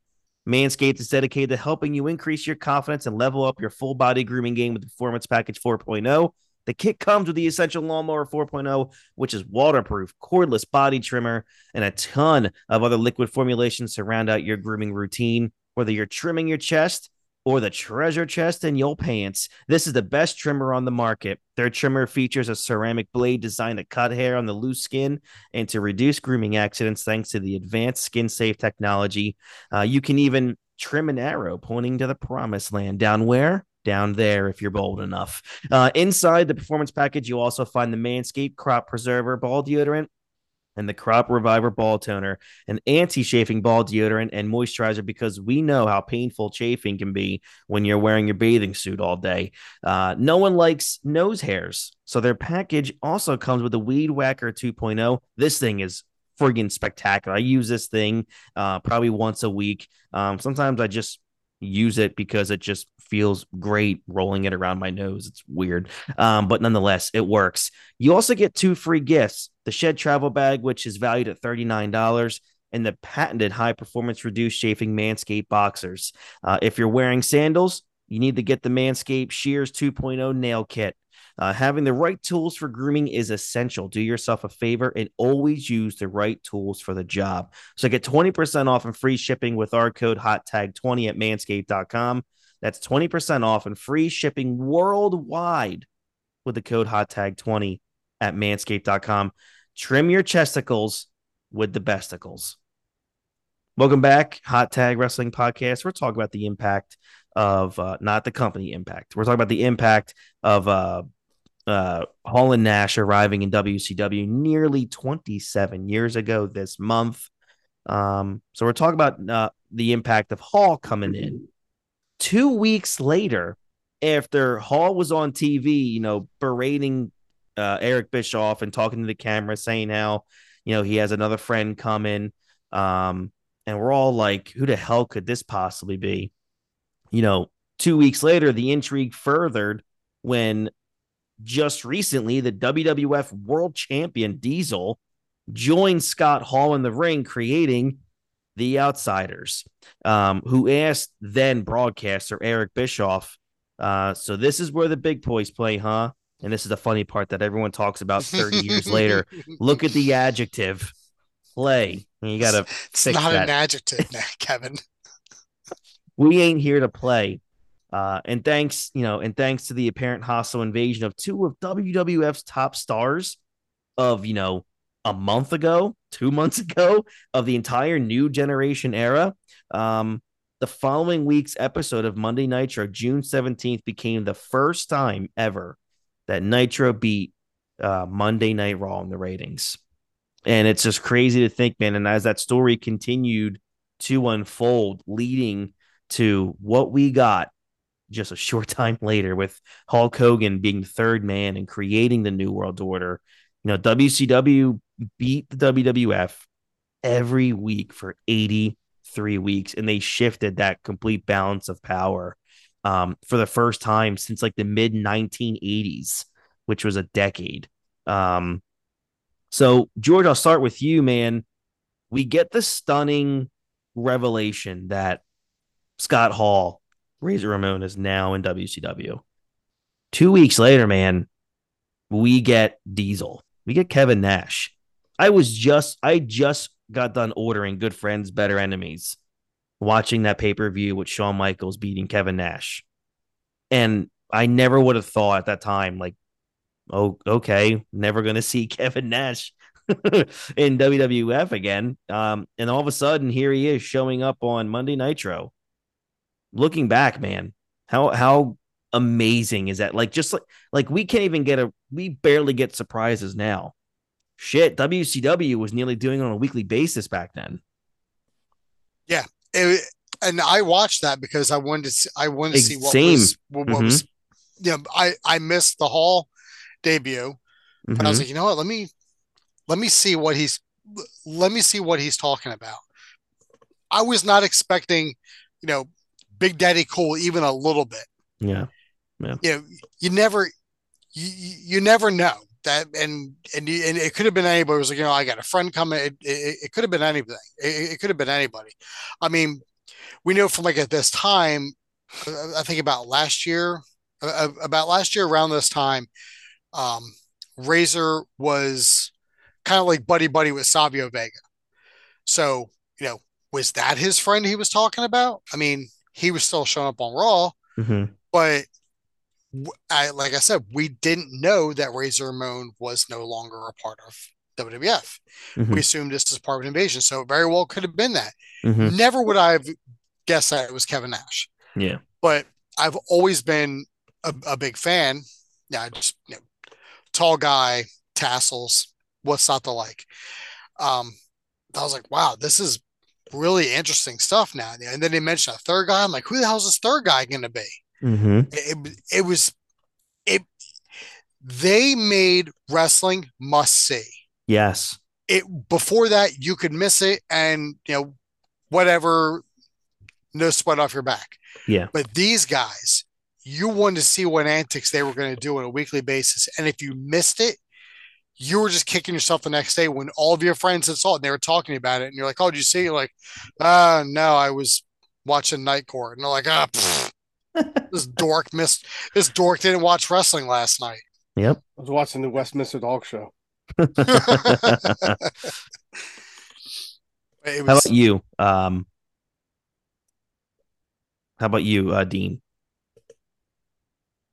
Manscaped is dedicated to helping you increase your confidence and level up your full body grooming game with Performance Package 4.0. The kit comes with the Essential Lawnmower 4.0, which is waterproof, cordless body trimmer, and a ton of other liquid formulations to round out your grooming routine. Whether you're trimming your chest or the treasure chest in your pants, this is the best trimmer on the market. Their trimmer features a ceramic blade designed to cut hair on the loose skin and to reduce grooming accidents thanks to the advanced skin safe technology. Uh, you can even trim an arrow pointing to the promised land. Down where? Down there, if you're bold enough. Uh, inside the performance package, you also find the Manscaped Crop Preserver Ball Deodorant and the Crop Reviver Ball Toner, an anti chafing ball deodorant and moisturizer because we know how painful chafing can be when you're wearing your bathing suit all day. Uh, no one likes nose hairs. So their package also comes with the Weed Whacker 2.0. This thing is friggin' spectacular. I use this thing uh, probably once a week. Um, sometimes I just use it because it just feels great rolling it around my nose. It's weird. Um, but nonetheless, it works. You also get two free gifts the Shed Travel Bag, which is valued at $39, and the patented high performance reduced chafing Manscaped boxers. Uh, if you're wearing sandals, you need to get the Manscaped Shears 2.0 nail kit. Uh, having the right tools for grooming is essential. Do yourself a favor and always use the right tools for the job. So get 20% off and free shipping with our code HOTTAG20 at manscaped.com. That's 20% off and free shipping worldwide with the code HOTTAG20 at manscaped.com. Trim your chesticles with the besticles. Welcome back, Hot Tag Wrestling Podcast. We're talking about the impact of uh, not the company impact. We're talking about the impact of uh, uh, Hall and Nash arriving in WCW nearly 27 years ago this month. Um, so we're talking about uh, the impact of Hall coming in. Two weeks later, after Hall was on TV, you know, berating uh, Eric Bischoff and talking to the camera, saying how, you know, he has another friend coming. Um, and we're all like, who the hell could this possibly be? You know, two weeks later, the intrigue furthered when just recently the WWF World Champion Diesel joined Scott Hall in the ring, creating the Outsiders, um, who asked then broadcaster Eric Bischoff. Uh, so this is where the big boys play, huh? And this is the funny part that everyone talks about 30 years later. *laughs* Look at the adjective play. You got to It's not that. an adjective, *laughs* Kevin. we ain't here to play. Uh, and thanks, you know, and thanks to the apparent hostile invasion of two of WWF's top stars of, you know, a month ago, two months *laughs* ago of the entire new generation era. Um, the following week's episode of Monday Nitro, June 17th, became the first time ever that Nitro beat uh, Monday Night Raw in the ratings. And it's just crazy to think, man. And as that story continued to unfold, leading to what we got just a short *laughs* time later with Hulk Hogan being the third man and creating the New World Order. You know, WCW beat the WWF every week for 83 weeks, and they shifted that complete balance of power um, for the first time since like the mid 1980s, which was a decade. Um, so, George, I'll start with you, man. We get the stunning revelation that Scott Hall, Razor Ramon, is now in WCW. Two weeks later, man, we get Diesel. We get Kevin Nash. I was just, I just got done ordering Good Friends, Better Enemies, watching that pay per view with Shawn Michaels beating Kevin Nash. And I never would have thought at that time, like, oh, okay, never going *laughs* to see Kevin Nash *laughs* in WWF again. Um, and all of a sudden, here he is showing up on Monday Nitro. Looking back, man, how how amazing is that? Like, just like like we can't even get a we barely get surprises now. Shit, WCW was nearly doing it on a weekly basis back then. Yeah, it, and I watched that because I wanted to see, I wanted to see what Same. was what, Mhm. was. Yeah, I I missed the Hall debut. And I was Mhm. like, you know what? Let me let me see what he's let me see what he's talking about. I was not expecting, you know, Big Daddy Cool even a little bit. Yeah. yeah. You know, you never you you never know that and and you, and it could have been anybody. It was like, you know, I got a friend coming. It, it, it could have been anything. It, it could have been anybody. I mean, we know from like at this time, uh, I think about last year, uh, about last year around this time, um, Razor was kind of like buddy buddy with Savio Vega. So, you know, was that his friend he was talking about? I mean, he was still showing up on Raw, Mhm. but I, like I said, we didn't know that Razor Ramon was no longer a part of WWF. Mhm. We assumed this is part of Invasion, so it very well could have been that. Mhm. Never would I have guessed that it was Kevin Nash Yeah. but I've always been a, a big fan. Yeah, just you know, tall guy, tassels, what's not to like. Um, I was like, wow, this is really interesting stuff now. And then they mentioned a third guy. I'm like, who the hell's this third guy going to be? Mhm. It, it, it was it. They made wrestling must see. Yes. It before that you could miss it, and you know whatever, no sweat off your back. Yeah. But these guys, you wanted to see what antics they were going to do on a weekly basis. And if you missed it, you were just kicking yourself the next day when all of your friends had saw it and they were talking about it. And you're like, oh, did you see? You're like, uh, no, I was watching Night Court. And they're like, ah, pfft, *laughs* this dork missed, this dork didn't watch wrestling last night. Yep. I was watching the Westminster Dog Show. *laughs* It How about you? Um, how about you, uh, Dean?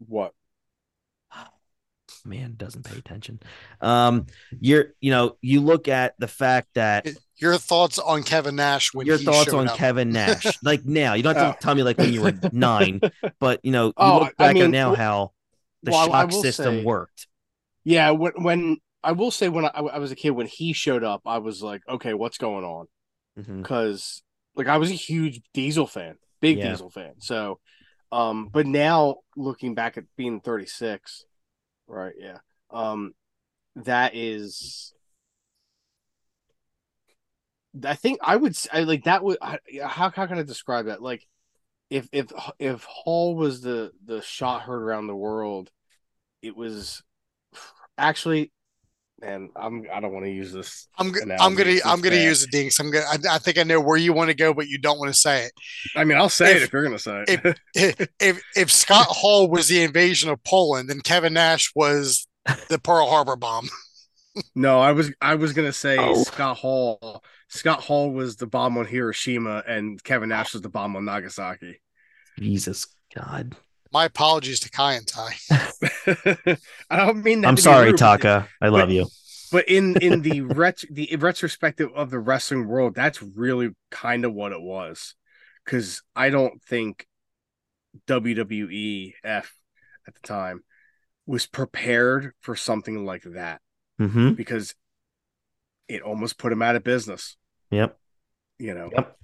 What? Man doesn't pay attention. Um, you're, you know, you look at the fact that your thoughts on Kevin Nash when your he thoughts on up. Kevin Nash, *laughs* like now, you don't have to Oh. tell me like when you were *laughs* nine, but you know, you Oh, look I back at now how the well, I- I shock system say- worked. Yeah, when when I will say when I, I was a kid when he showed up, I was like, okay, what's going on? Because like I was a huge Diesel fan, big Yeah. Diesel fan. So, um, but now looking back at being 36, right? Yeah, um, that is. I think I would I like that would I, how how can I describe that like if if if Hall was the the shot heard around the world it was actually man I'm I don't want to use this I'm, g- analogy, I'm gonna it's I'm gonna bad. use it, Dinks. I'm gonna I, I think I know where you want to go, but you don't want to say it. I mean I'll say If- it if you're gonna say it *laughs* if if if Scott Hall was the invasion of Poland, then Kevin Nash was the Pearl Harbor bomb. *laughs* no I was I was gonna say Oh. Scott Hall Scott Hall was the bomb on Hiroshima and Kevin Nash was the bomb on Nagasaki Jesus God. My apologies to Kaientai. *laughs* I don't mean that I'm sorry, rude, but- Taka. I love you. But in in the *laughs* ret the retrospective of the wrestling world, that's really kind of what it was. Because I don't think WWEF at the time was prepared for something like that Mm-hmm. because it almost put him out of business. Yep. You know, Yep.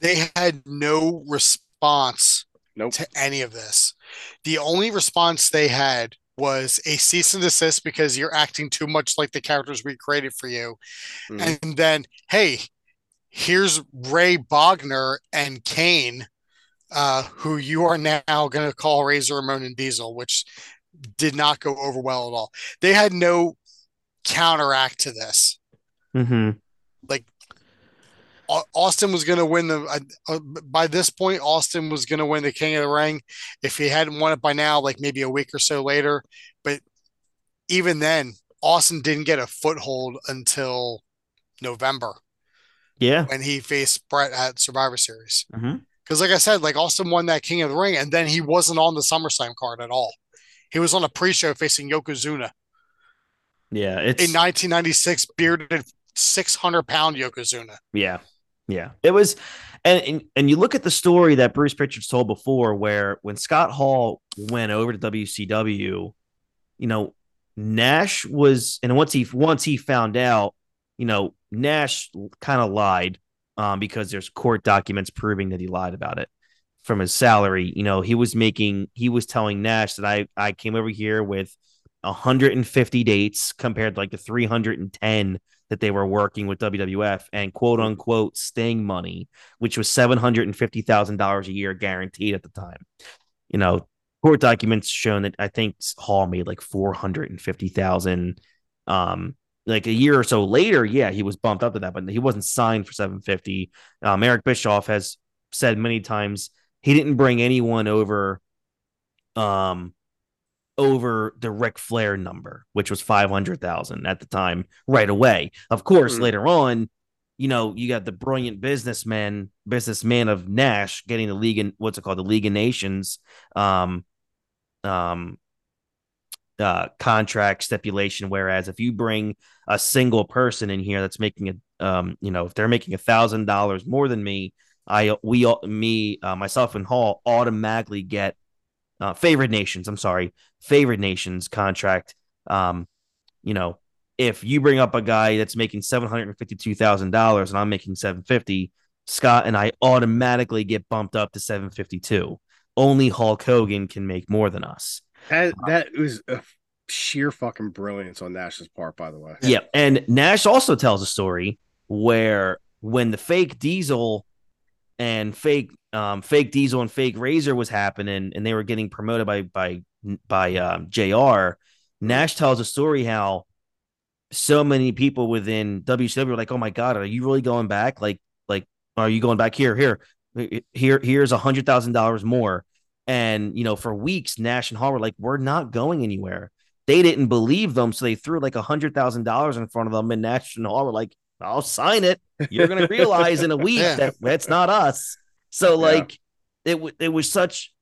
They had no response nope. to any of this. The only response they had was a cease and desist because you're acting too much like the characters we created for you. Mhm. And then, hey, here's Ray Bognar and Kane, uh, who you are now going to call Razor Ramon and Diesel, which did not go over well at all. They had no counteract to this. Mm-hmm. Au- Austin was going to win the. Uh, by this point, Austin was going to win the King of the Ring. If he hadn't won it by now, like maybe a week or so later, but even then, Austin didn't get a foothold until November Yeah. when he faced Bret at Survivor Series. Mm-hmm. Because, like I said, like Austin won that King of the Ring, and then he wasn't on the SummerSlam card at all. He was on a pre-show facing Yokozuna, Yeah. a It's 1996 bearded 600 pound Yokozuna. Yeah. Yeah. It was and, and and you look at the story that Bruce Pritchard's told before where when Scott Hall went over to WCW, you know, Nash was and once he once he found out, you know, Nash kind of lied um because there's court documents proving that he lied about it from his salary. You know, he was making he was telling Nash that I I came over here with 150 dates compared to like the 310 that they were working with WWF and quote unquote Sting money, which was seven hundred and fifty thousand dollars a year guaranteed at the time. You know, court documents shown that I think Hall made like four hundred and fifty thousand. Um, like a year or so later, yeah, he was bumped up to that, but he wasn't signed for seven fifty. Um, Eric Bischoff has said many times he didn't bring anyone over. Um, over the Ric Flair number, which was 500,000 at the time, right away. Of course, Mhm. later on, you know, you got the brilliant businessman, businessman of Nash getting the League and what's it called? The League of Nations um um uh contract stipulation. Whereas if you bring a single person in here that's making a um, you know, if they're making a thousand dollars more than me, I we all me, uh, myself and Hall automatically get uh, favored nations. I'm sorry, favored nations contract. Um, you know, if you bring up a guy that's making seven hundred and fifty-two thousand dollars and I'm making seven fifty, Scott and I automatically get bumped up to seven fifty-two. Only Hulk Hogan can make more than us. That that was a sheer fucking brilliance on Nash's part, by the way. Yeah. And Nash also tells a story where when the fake diesel and fake um fake diesel and fake razor was happening and they were getting promoted by by by um JR, Nash tells a story how so many people within WCW were like, "Oh my god, are you really going back? Like like are you going back here here here here's a hundred thousand dollars more." And you know, for weeks, Nash and Hall were like, "We're not going anywhere." They didn't believe them, so they threw like a hundred thousand dollars in front of them, and Nash and Hall were like, "I'll sign it." You're gonna *laughs* realize in a week that that's not us. So like, it w- it was such.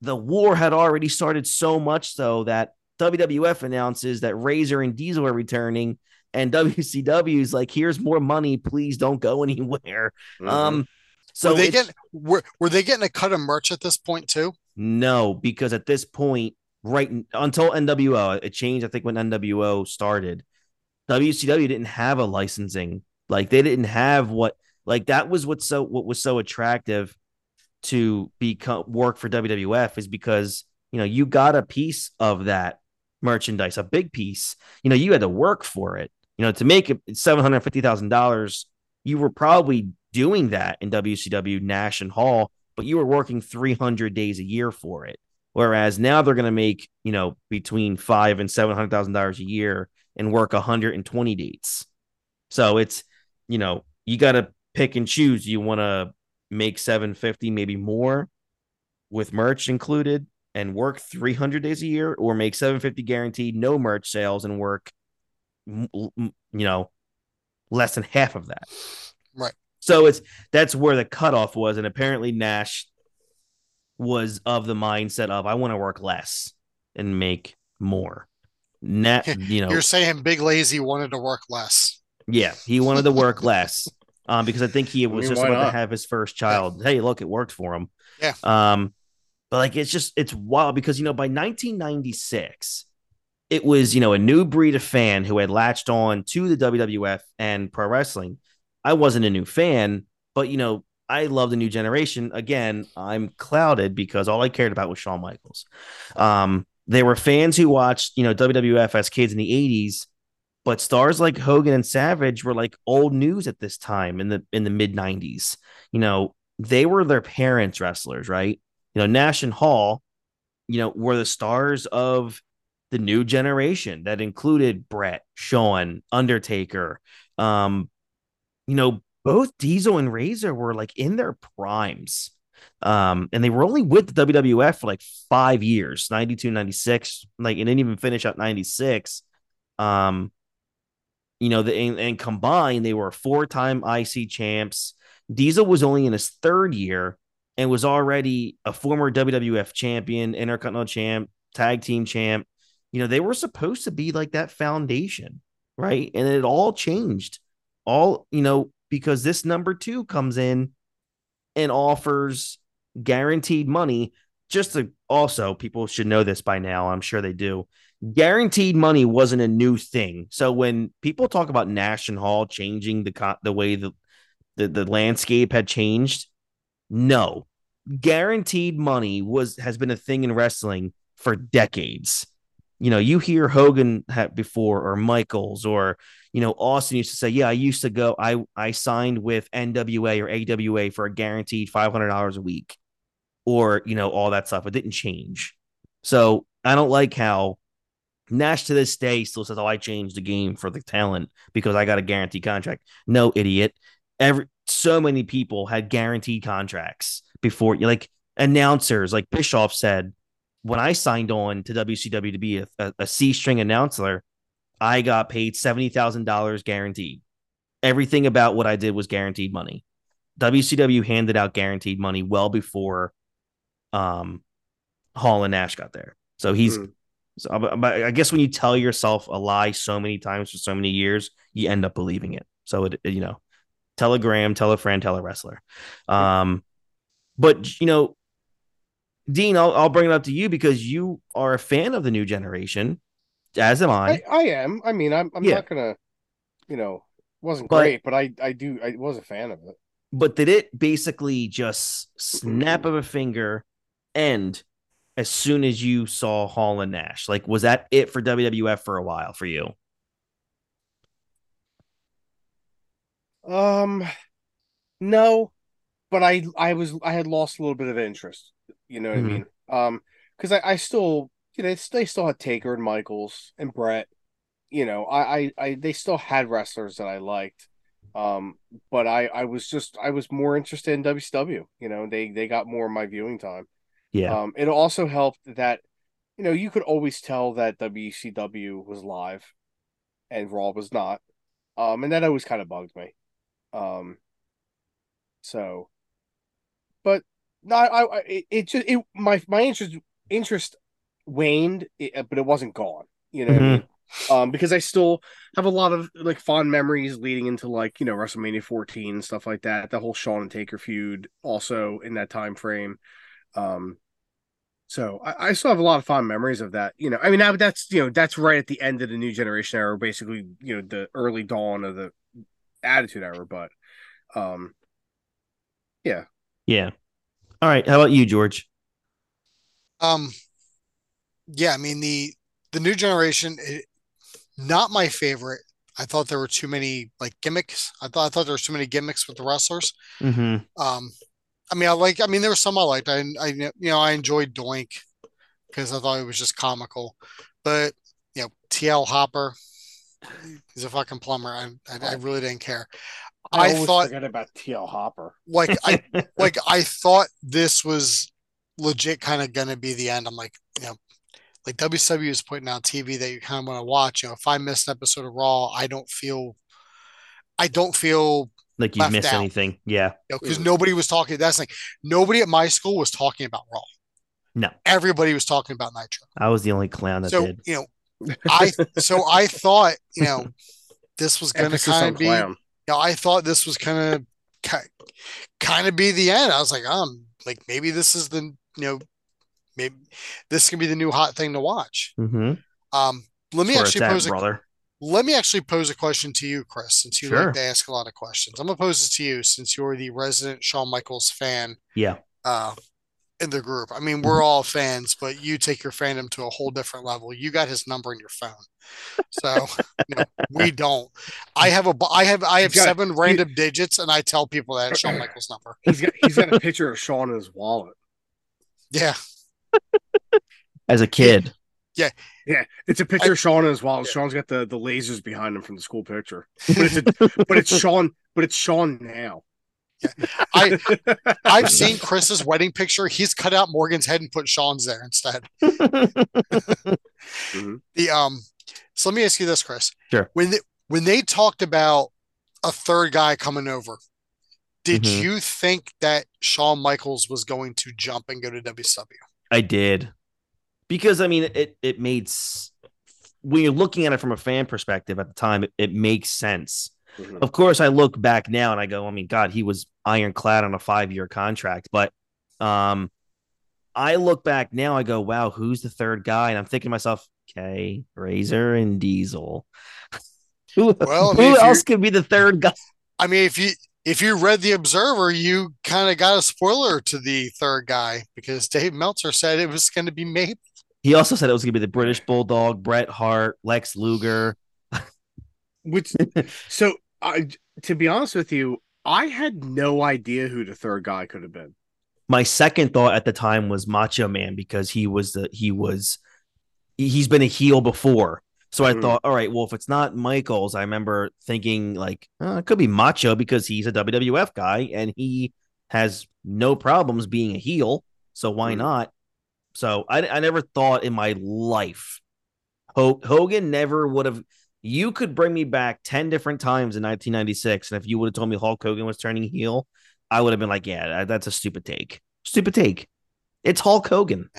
The war had already started so much so that WWF announces that Razor and Diesel are returning, and WCW is like, "Here's more money. Please don't go *laughs* anywhere." Mhm. Um, so were they getting were, were they getting a cut of merch at this point too? no, because at this point, right until NWO, it changed. I think when NWO started, WCW didn't have a licensing. Like they didn't have what like that was what so what was so attractive to become work for WWF is because you know you got a piece of that merchandise, a big piece. You know you had to work for it. You know to make it seven hundred fifty thousand dollars, you were probably doing that in WCW, Nash and Hall, but you were working three hundred days a year for it. Whereas now they're going to make you know between five and seven hundred thousand dollars a year and work hundred and twenty dates. So it's you know you got to pick and choose. You want to make 750 maybe more with merch included and work 300 days a year or make 750 guaranteed no merch sales and work you know less than half of that Right. so it's that's where the cutoff was and apparently nash was of the mindset of i want to work less and make more Nat, *laughs* you know, You're saying Big Lazy wanted to work less. yeah, he wanted to work less. Um, because I think he was mean, just about to have his first child. Hey, look, it worked for him. Yeah. Um, but like it's just it's wild because you know by 1996, it was you know a new breed of fan who had latched on to the WWF and pro wrestling. I wasn't a new fan, but you know I love the new generation. Again, I'm clouded because all I cared about was Shawn Michaels. Um, there were fans who watched you know WWF as kids in the 80s, but stars like Hogan and Savage were like old news at this time in the in the mid 90s. You know, they were their parents' wrestlers, right? You know, Nash and Hall, you know, were the stars of the new generation that included Bret, Shawn, Undertaker. Um, you know, both Diesel and Razor were like in their primes. Um, and they were only with the WWF for like five years, 92, 96, like, and didn't even finish out 96. Um, you know, the and, and combined, they were four-time IC champs. Diesel was only in his third year and was already a former WWF champion, Intercontinental champ, tag team champ. You know, they were supposed to be like that foundation, right? And it all changed. All, you know, because this number two comes in and offers guaranteed money. Just to also, people should know this by now. I'm sure they do. Guaranteed money wasn't a new thing. So when people talk about Nash and Hall changing the co- the way the, the the landscape had changed, no, guaranteed money was has been a thing in wrestling for decades. You know, you hear Hogan before or Michaels or you know Austin used to say, "Yeah, I used to go. I I signed with NWA or AWA for a guaranteed five hundred dollars a week, or you know all that stuff. It didn't change. So I don't like how Nash to this day still says, "Oh, I changed the game for the talent because I got a guaranteed contract." No, idiot. Every so many people had guaranteed contracts before. Like announcers, like Bischoff said, when I signed on to WCW to be a, a, a C string announcer, I got paid seventy thousand dollars guaranteed. Everything about what I did was guaranteed money. WCW handed out guaranteed money well before um Hall and Nash got there. So he's Hmm. So but I guess when you tell yourself a lie so many times for so many years, you end up believing it. So it you know, telegram, tell a friend, tell a wrestler. Um, but you know, Dean, I'll I'll bring it up to you because you are a fan of the new generation, as am I. I, I am. I mean, I'm I'm Yeah. not gonna, you know, wasn't But- great, but I I do I was a fan of it. but did it basically just snap of a finger end as soon as you saw Hall and Nash? Like, was that it for WWF for a while for you? Um, no, but I I was I had lost a little bit of interest. You know what Mhm. I mean? Um, because I I still you know they they still had Taker and Michaels and Bret. You know, I I, I they still had wrestlers that I liked. Um, but I I was just I was more interested in WCW. You know, they they got more of my viewing time. Yeah. Um, it also helped that, you know, you could always tell that WCW was live and Raw was not. Um, and that always kind of bugged me. Um, so, but no, I, I it, it just, it, my, my interest, interest waned, it, but it wasn't gone, you know mean? Um, because I still have a lot of like fond memories leading into like, you know, WrestleMania 14 and stuff like that. The whole Shawn and Taker feud also in that time frame. Um, so I, I still have a lot of fond memories of that. You know, I mean, now that's you know that's right at the end of the new generation era, basically. You know, the early dawn of the Attitude Era. But, um, Yeah. Yeah. All right. How about you, George? Um, yeah, I mean the the new generation, it, not my favorite. I thought there were too many like gimmicks. I thought I thought there were too many gimmicks with the wrestlers. Mm-hmm. Um, I mean, I like. I mean, there were some I liked. I, I you know, I enjoyed Doink because I thought it was just comical. But you know, TL Hopper, he's a fucking plumber. I I, I really didn't care. I, always thought forget about TL Hopper. like I *laughs* like I thought this was legit kind of gonna be the end. I'm like, you know, like WCW is putting out TV that you kind of want to watch. You know, if I missed an episode of Raw, I don't feel, I don't feel, like you Left missed out. anything. Yeah. you know, because nobody was talking. That's like nobody at my school was talking about Raw. No. Everybody was talking about Nitro. I was the only clown that so did. you know, *laughs* I so I thought you know this was going to kind of be. clown. You know, I thought this was kind of kind of be the end. I was like, um, like maybe this is the you know maybe this can be the new hot thing to watch. Mm-hmm. Um, let me That's where actually it's at, pose a brother. Let me actually pose a question to you, Chris, since you Sure. like to ask a lot of questions. I'm gonna pose this to you since you're the resident Shawn Michaels fan Yeah. uh, in the group. I mean, Mm-hmm. we're all fans, but you take your fandom to a whole different level. You got his number in your phone, so *laughs* you know, we don't. I have a, I have, I have He's got- seven random digits, and I tell people that it's Shawn Michaels' number. He's got he's got a *laughs* picture of Shawn in his wallet. Yeah, As a kid. Yeah, Yeah. it's a picture of Shawn as well. wallet. Shawn's got the, the lasers behind him from the school picture. But it's a, *laughs* but it's Shawn. But it's Shawn now. I, I've seen Chris's wedding picture. He's cut out Morgan's head and put Shawn's there instead. *laughs* The um, so let me ask you this, Chris. Sure. When they, when they talked about a third guy coming over, did Mhm. you think that Shawn Michaels was going to jump and go to WCW? I did. Because I mean it it made when you're looking at it from a fan perspective at the time, it, it makes sense. Mhm. Of course, I look back now and I go, I mean, God, he was ironclad on a five year contract. But um, I look back now, I go, wow, who's the third guy? And I'm thinking to myself, okay, Razor and Diesel. *laughs* who Well, I who mean, if else could be the third guy? I mean, if you if you read the Observer, you kind of got a spoiler to the third guy because Dave Meltzer said it was going to be Mabel. He also said it was going to be the British Bulldog, Bret Hart, Lex Luger. Which so I to be honest with you, I had no idea who the third guy could have been. my second thought at the time was Macho Man because he was the he was he- he's been a heel before. So I Mhm. thought, all right, well, if it's not Michaels, I remember thinking like oh, it could be Macho because he's a WWF guy and he has no problems being a heel. So why Mhm. not? So I, I never thought in my life Ho- Hogan never would have. You could bring me back 10 different times in 1996. And if you would have told me Hulk Hogan was turning heel, I would have been like, yeah, that's a stupid take. Stupid take. It's Hulk Hogan.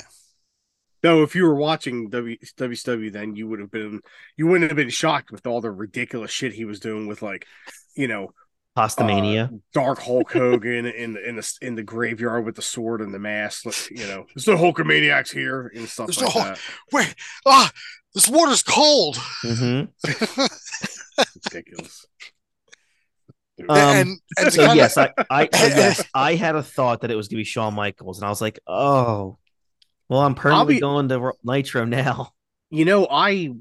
No, if you were watching WCW, then you would have been you wouldn't have been shocked with all the ridiculous shit he was doing with like, you know, Pastamania. uh, Dark Hulk Hogan in the in the in the graveyard with the sword and the mask. You know, there's no Hulkamaniacs here and stuff There's like no- that. Wait, ah, this water's cold. *laughs* Mhm. Ridiculous. Um, and and So yes, I, I so *laughs* yes, I had a thought that it was gonna be Shawn Michaels, and I was like, oh, well, I'm permanently be- going to Nitro now. You know, I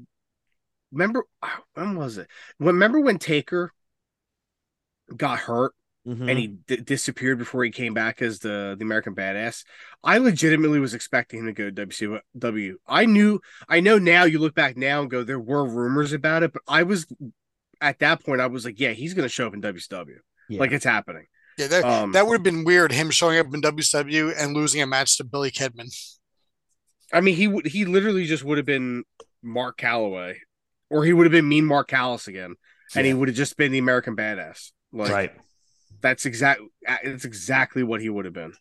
remember when was it? Remember when Taker got hurt Mhm. and he d- disappeared before he came back as the the American Badass? I legitimately was expecting him to go to WCW. I knew, I know now. You look back now and go, there were rumors about it, but I was at that point. I was like, yeah, he's going to show up in WCW. Yeah. Like it's happening. yeah, that, Um, that would have been weird. Him showing up in WCW and losing a match to Billy Kidman. I mean, he would he literally just would have been Mark Calaway, or he would have been Mean Mark Callous again, and he would have just been the American Badass. Like right. that's exact. It's exactly what he would have been.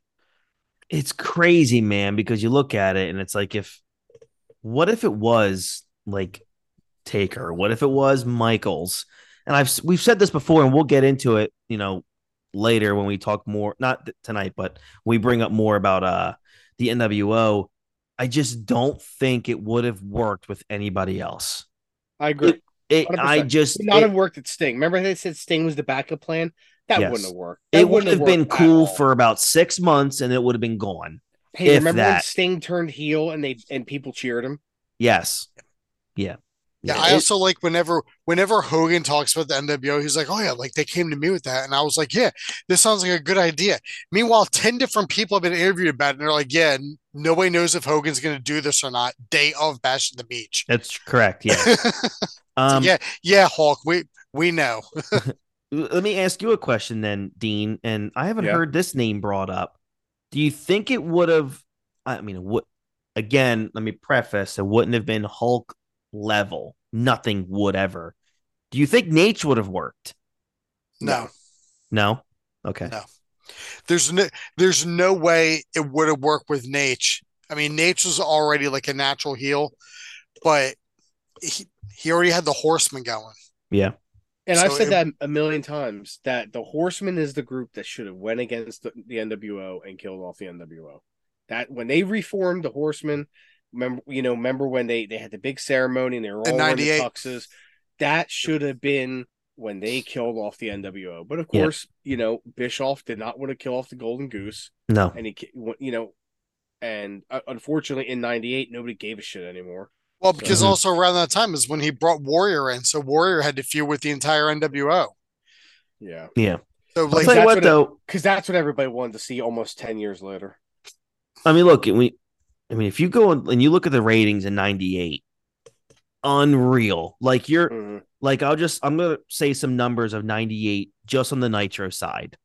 it's crazy, man, because you look at it and it's like if what if it was like Taker? What if it was Michaels? And I've we've said this before, and we'll get into it, you know, later when we talk more, not tonight, but we bring up more about uh the NWO. I just don't think it would have worked with anybody else. I agree. It, I just Would not it- have worked at Sting. Remember they said Sting was the backup plan? That Yes. wouldn't have worked. That it would wouldn't have been cool for about six months, and it would have been gone. Hey, remember when. Sting turned heel and they and people cheered him? Yes, yeah, Yeah, I It- also like whenever whenever Hogan talks about the NWO, he's like, "Oh yeah, like they came to me with that," and I was like, "Yeah, this sounds like a good idea." Meanwhile, ten different people have been interviewed about it, and they're like, "Yeah, nobody knows if Hogan's going to do this or not." Day of Bash at the Beach. that's correct. Yeah. *laughs* Um, yeah, yeah, Hulk, we we know. *laughs* *laughs* Let me ask you a question then, Dean. And I haven't Yeah. heard this name brought up. Do you think it would have? I mean, what? Again, let me preface: it wouldn't have been Hulk level. Nothing would ever. Do you think Naitch would have worked? No, No. Okay. No. there's no there's no way it would have worked with Naitch. I mean, Naitch was already like a natural heel, but he, he already had the horseman going. Yeah. And So I've said it- that a million times that the Horsemen is the group that should have went against the, the NWO and killed off the NWO. That when they reformed the Horsemen, remember you know remember when they they had the big ceremony and they were all In wearing the tuxes. That should have been when they killed off the NWO. But of Yeah. course, you know Bischoff did not want to kill off the Golden Goose, No. and he you know, and uh, unfortunately in '98 nobody gave a shit anymore. Well, because Mhm. also around that time is when he brought Warrior in, so Warrior had to feud with the entire NWO. Yeah, Yeah. So I'll like, tell you that's what what though. because that's what everybody wanted to see almost ten years later. I mean, look, we, I mean, if you go and you look at the ratings in '98, unreal. Like you're, Mhm. like I'll just, I'm gonna say some numbers of '98 just on the Nitro side: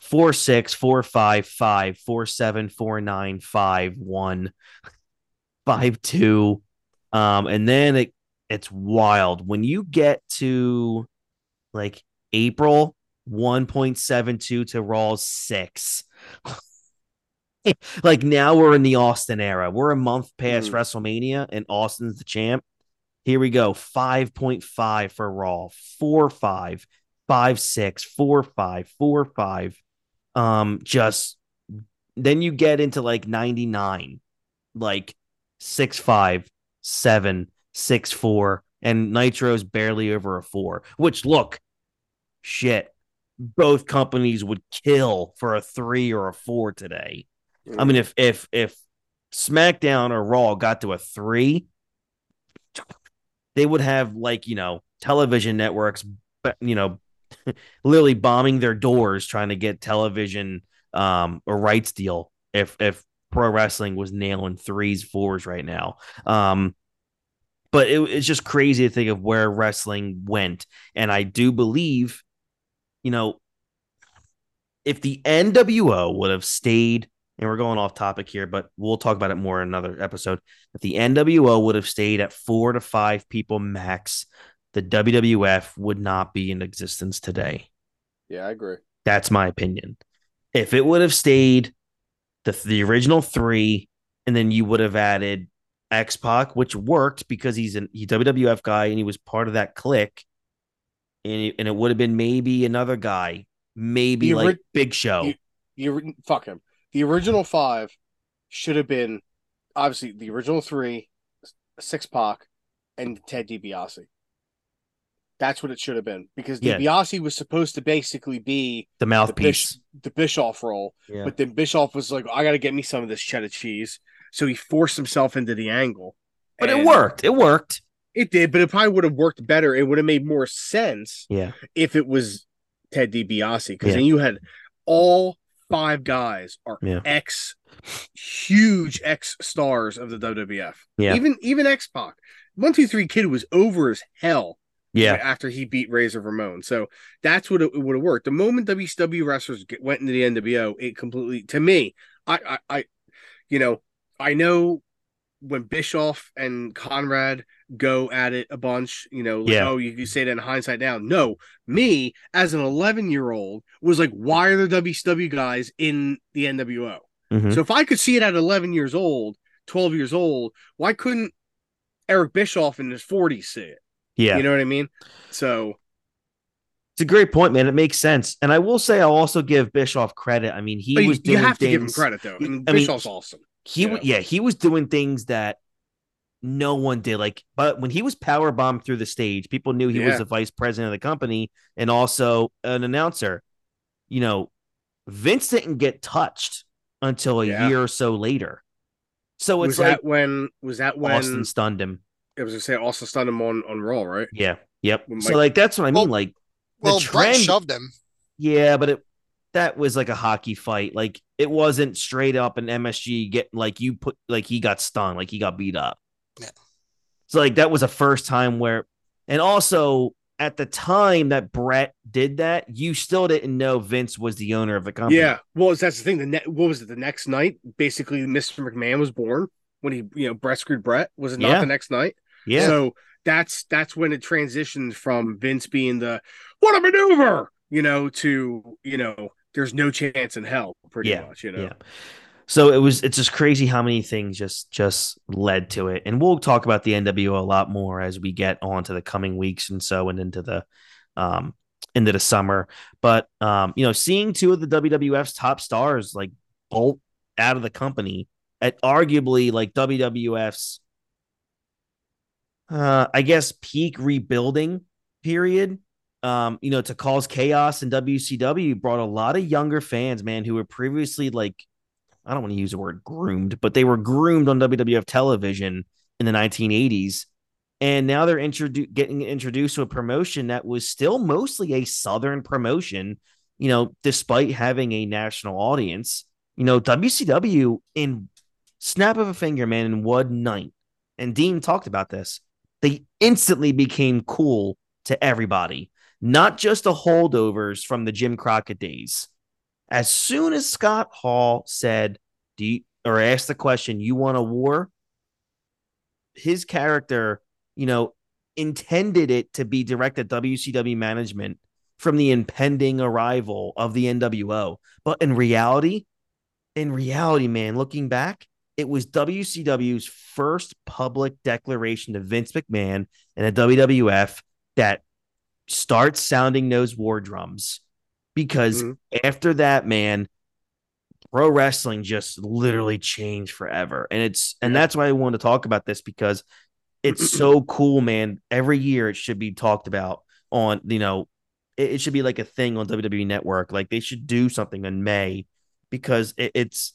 four six, four five, five, four seven, four nine, five one, *laughs* five two, um, and then it it's wild when you get to like April. 1.72 to Raw's 6 *laughs* *laughs* like now we're in the Austin era. We're a month past Mhm. WrestleMania and Austin's the champ. Here we go. 5.5 for Raw, 4 5, 5 6, 4 5, 4 5. Um, just then you get into like 99, like 6 5, 7, 6 4, and Nitro's barely over a 4, which look, shit, both companies would kill for a 3 or a 4 today. I mean, if if if SmackDown or Raw got to a three, they would have like you know television networks, but you know, *laughs* literally bombing their doors trying to get television um a rights deal. If if pro wrestling was nailing threes, fours right now, um, but it, it's just crazy to think of where wrestling went, and I do believe, you know, if the NWO would have stayed and we're going off topic here, but we'll talk about it more in another episode. If the NWO would have stayed at four to five people max, the WWF would not be in existence today. yeah, I agree. That's my opinion. If it would have stayed the the original three, and then you would have added X Pac, which worked because he's an he WWF guy and he was part of that Kliq, and it, and it would have been maybe another guy, maybe like Big Show. You, ori- fuck him. The original five should have been obviously the original three, Six Pac, and Ted DiBiase. That's what it should have been because Yeah. DiBiase was supposed to basically be the the, mouthpiece. Bish, the Bischoff role, yeah. but then Bischoff was like, "I got to get me some of this cheddar cheese," so he forced himself into the angle. But it worked. It worked. It did, but it probably would have worked better. It would have made more sense Yeah. if it was Ted DiBiase because Yeah. then you had all five guys are Yeah. ex huge ex stars of the WWF. Yeah. Even even X Pac. One two three kid was over as hell Yeah. after he beat Razor Ramon. So that's what it, would have worked. The moment WCW wrestlers get, went into the NWO, it completely to me, I, I I you know, I know when Bischoff and Conrad go at it a bunch, you know, like, Yeah. oh, you, you say that in hindsight now. No, me as an 11 year old was like, why are the WCW guys in the NWO? Mhm. So if I could see it at 11 years old, 12 years old, why couldn't Eric Bischoff in his 40s see it? Yeah. You know what I mean? So It's a great point, man. It makes sense. And I will say I'll also give Bischoff credit. I mean, he you- was you doing have to give him credit though. I mean, I mean, Bischoff's awesome. He yeah. yeah, he was doing things that no one did. Like, but when he was power bombed through the stage, people knew he was the vice president of the company and also an announcer. You know, Vince didn't get touched until a Yeah. year or so later. So Was it's like that when was that when Austin stunned him. it was to say Austin stunned him on on Raw, right? Yeah. Yep. When so like that's what I mean. Well- like well, the Bret trend- shoved him. Yeah, but it that was like a hockey fight. Like it wasn't straight up an MSG get like you put like he got stung, like he got beat up. Yeah. So like that was a first time where and also at the time that Bret did that, you still didn't know Vince was the owner of the company. Yeah. Well, that's the thing. The ne- what was it? The next night, basically, Mr. McMahon was born when he, you know, Bret screwed Bret. Was it not Yeah. the next night? Yeah. So that's that's when it transitioned from Vince being the what a maneuver, you know, to you know, there's no chance in hell, pretty Yeah, much, you know. yeah. so it was it's just crazy how many things just just led to it and we'll talk about the nwo a lot more as we get on to the coming weeks and so and into the um into the summer but um you know seeing two of the wwf's top stars like bolt out of the company at arguably like wwf's uh i guess peak rebuilding period um you know to cause chaos in wcw brought a lot of younger fans man who were previously like I don't want to use the word groomed, but they were groomed on WWF television in the 1980s. And now they're introdu- getting introduced to a promotion that was still mostly a Southern promotion, you know, despite having a national audience. You know, WCW in snap of a finger, man, in one night. And Dean talked about this. They instantly became cool to everybody, not just the holdovers from the Jim Crockett days as soon as Scott Hall said, "Do you, or asked the question, you want a war?" His character, you know, intended it to be directed at WCW management from the impending arrival of the NWO. But in reality, in reality, man, looking back, it was WCW's first public declaration to Vince McMahon and the WWF that starts sounding those war drums because mm-hmm. after that, man, pro wrestling just literally changed forever. And it's and that's why I wanted to talk about this because it's *clears throat* so cool, man. Every year it should be talked about on, you know, it, it should be like a thing on WWE Network. Like they should do something in May because it, it's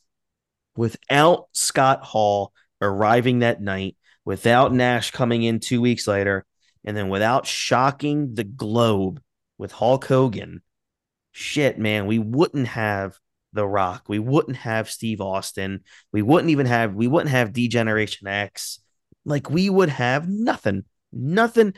without Scott Hall arriving that night, without Nash coming in two weeks later, and then without shocking the globe with Hulk Hogan shit, man, we wouldn't have The Rock. We wouldn't have Steve Austin. We wouldn't even have we wouldn't have D-Generation X. Like we would have nothing. Nothing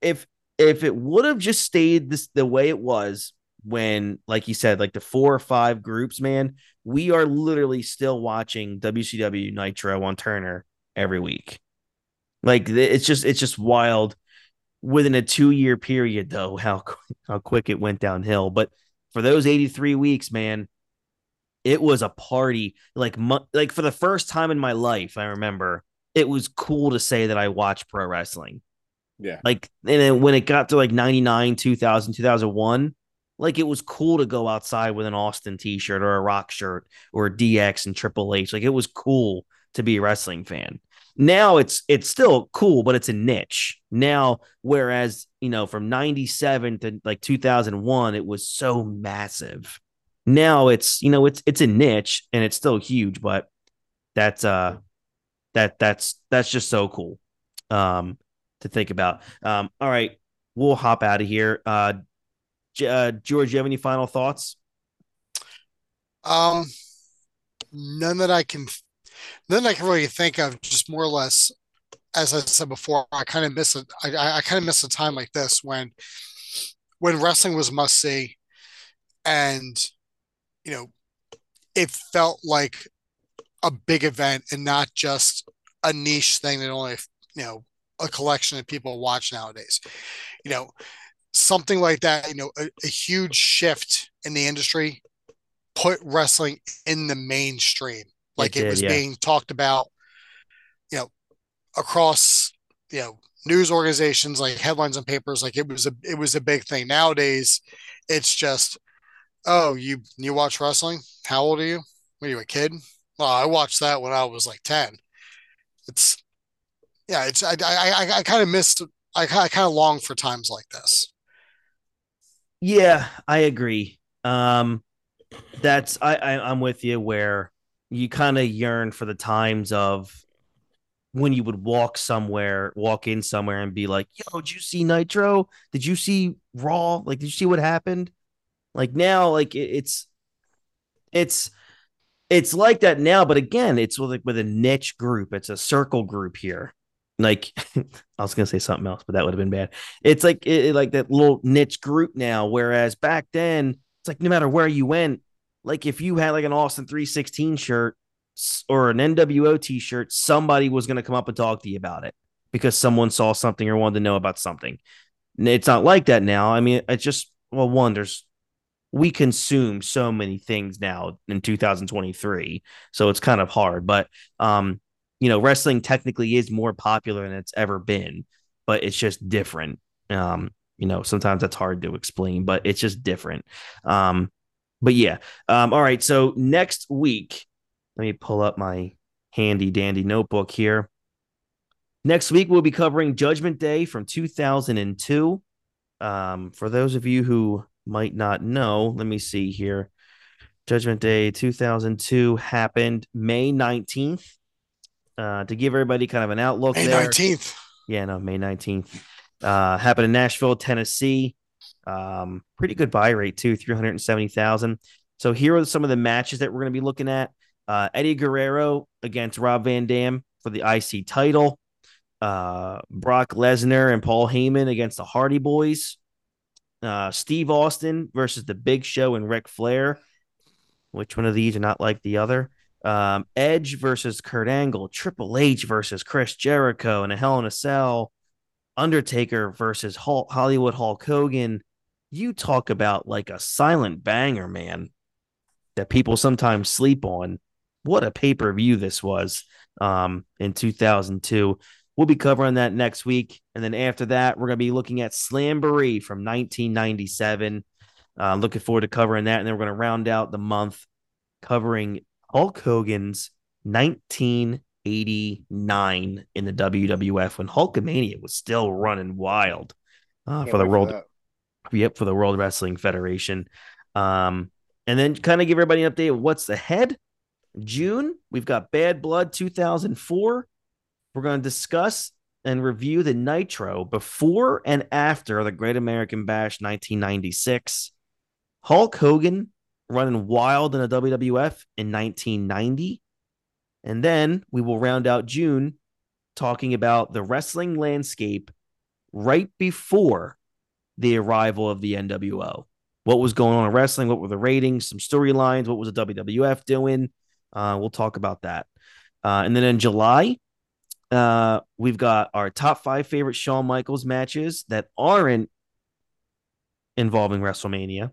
if if it would have just stayed this the way it was when like you said like the four or five groups man we are literally still watching WCW Nitro on Turner every week like it's just it's just wild within a two year period, though, how how quick it went downhill. But for those 83 weeks, man, it was a party. Like like for the first time in my life, I remember it was cool to say that I watched pro wrestling. Yeah. Like and then when it got to like 99, 2000, 2001, like it was cool to go outside with an Austin t-shirt or a rock shirt or a DX and Triple H. Like it was cool to be a wrestling fan. Now it's it's still cool, but it's a niche. Now, whereas you know, from 97 to like 2001, it was so massive. Now it's you know, it's it's a niche and it's still huge, but that's uh that that's that's just so cool um to think about. Um, all right, we'll hop out of here. Uh, uh George, you have any final thoughts? Um, none that I can then I can really think of just more or less, as I said before, I kind of miss it. I, I kind of miss a time like this when, when wrestling was must see, and you know, it felt like a big event and not just a niche thing that only you know a collection of people watch nowadays. You know, something like that. You know, a, a huge shift in the industry put wrestling in the mainstream like it, did, it was yeah. being talked about, you know, across you know news organizations like headlines and papers. Like it was a it was a big thing. Nowadays, it's just, oh, you you watch wrestling? How old are you? Were you a kid? Well, I watched that when I was like ten. It's yeah, it's I I I, I kind of missed. I, I kind of long for times like this. Yeah, I agree. Um, that's I, I I'm with you where you kind of yearn for the times of when you would walk somewhere, walk in somewhere and be like, yo, did you see Nitro? Did you see Raw? Like, did you see what happened? Like now, like it's it's it's like that now, but again, it's with with a niche group. It's a circle group here. Like *laughs* I was gonna say something else, but that would have been bad. It's like it, like that little niche group now. Whereas back then, it's like no matter where you went, like if you had like an Austin 316 shirt or an NWO t-shirt, somebody was going to come up and talk to you about it because someone saw something or wanted to know about something. It's not like that now. I mean, it's just well, one, there's we consume so many things now in 2023, so it's kind of hard. But um, you know, wrestling technically is more popular than it's ever been, but it's just different. Um, you know, sometimes that's hard to explain, but it's just different. Um, but yeah. Um, all right. So next week, let me pull up my handy dandy notebook here. Next week, we'll be covering Judgment Day from 2002. Um, for those of you who might not know, let me see here. Judgment Day 2002 happened May 19th. Uh, to give everybody kind of an outlook May there. 19th. Yeah, no, May 19th. Uh, happened in Nashville, Tennessee. Um, pretty good buy rate too, 370,000. So here are some of the matches that we're going to be looking at. Uh, Eddie Guerrero against Rob Van Dam for the IC title. Uh, Brock Lesnar and Paul Heyman against the Hardy Boys. Uh, Steve Austin versus the Big Show and Ric Flair. Which one of these are not like the other? Um, Edge versus Kurt Angle, Triple H versus Chris Jericho, and a Hell in a Cell, Undertaker versus Hulk, Hollywood Hulk Hogan. You talk about like a silent banger, man, that people sometimes sleep on. What a pay per view this was um, in 2002. We'll be covering that next week. And then after that, we're going to be looking at Slamboree from 1997. Uh, looking forward to covering that. And then we're going to round out the month covering Hulk Hogan's 1989 in the WWF when Hulkamania was still running wild uh, for the world. Yep, for the World Wrestling Federation. Um, and then kind of give everybody an update of what's ahead. June, we've got Bad Blood 2004. We're going to discuss and review the Nitro before and after the Great American Bash 1996. Hulk Hogan running wild in the WWF in 1990. And then we will round out June talking about the wrestling landscape right before the arrival of the NWO. What was going on in wrestling? What were the ratings? Some storylines? What was the WWF doing? Uh, we'll talk about that. Uh, and then in July, uh, we've got our top five favorite Shawn Michaels matches that aren't involving WrestleMania.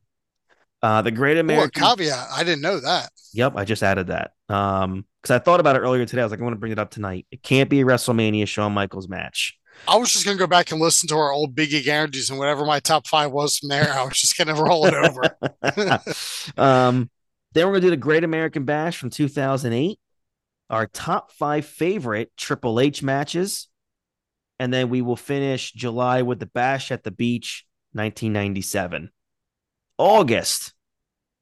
Uh, the Great American. caveat. I didn't know that. Yep, I just added that. Um, because I thought about it earlier today. I was like, I want to bring it up tonight. It can't be a WrestleMania Shawn Michaels match. I was just gonna go back and listen to our old Big Gig Energies and whatever my top five was from there. I was just gonna roll it over. *laughs* um, then we're gonna do the Great American Bash from 2008. Our top five favorite Triple H matches, and then we will finish July with the Bash at the Beach 1997. August,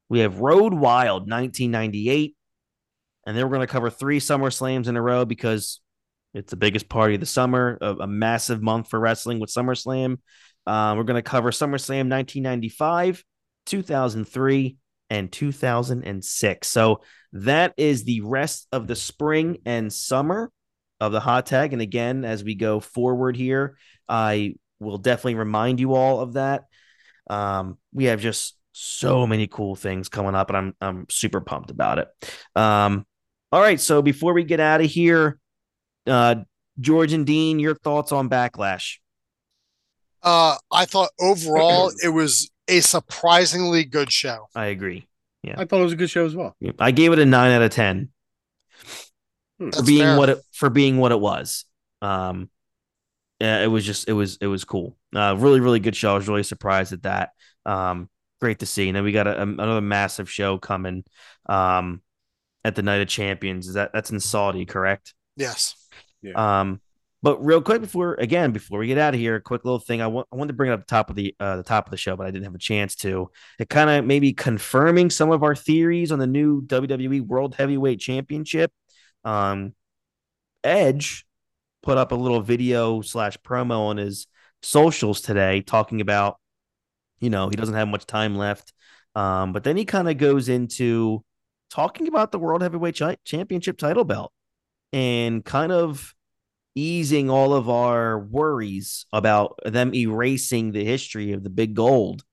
we have Road Wild 1998, and then we're gonna cover three Summer Slams in a row because it's the biggest party of the summer, a, a massive month for wrestling with SummerSlam. Uh, we're going to cover SummerSlam 1995, 2003, and 2006. So that is the rest of the spring and summer of the hot tag. And again, as we go forward here, I will definitely remind you all of that. Um, we have just so many cool things coming up, and I'm I'm super pumped about it. Um, all right, so before we get out of here, uh, George and Dean, your thoughts on Backlash? Uh, I thought overall *clears throat* it was a surprisingly good show. I agree. Yeah, I thought it was a good show as well. I gave it a nine out of ten Hmm. for being fair. what it for being what it was. Um, yeah, it was just it was it was cool. Uh, really really good show. I was really surprised at that. Um, great to see. And then we got a, a- another massive show coming. Um, at the Night of Champions. Is that that's in Saudi, correct? Yes. Um, but real quick before again before we get out of here, a quick little thing. I want I wanted to bring up the top of the uh, the top of the show, but I didn't have a chance to. It kind of maybe confirming some of our theories on the new WWE World Heavyweight Championship. Um, Edge put up a little video slash promo on his socials today talking about, you know, he doesn't have much time left. Um, but then he kind of goes into talking about the World Heavyweight Chi- Championship title belt and kind of easing all of our worries about them erasing the history of the big gold.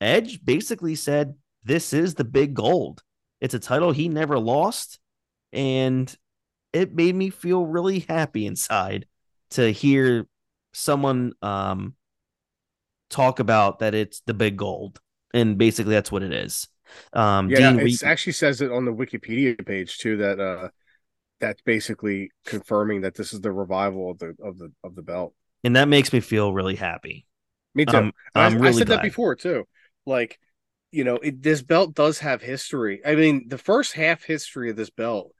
Edge basically said, This is the big gold. It's a title he never lost. And it made me feel really happy inside to hear someone um, talk about that it's the big gold. and basically that's what it is. Um, Yeah, Dean, it we, actually says it on the Wikipedia page too that uh that's basically confirming that this is the revival of the of the of the belt. and that makes me feel really happy. Me too. Um, I, I'm I really said glad. that before too. Like, you know, it, this belt does have history. I mean, the first half history of this belt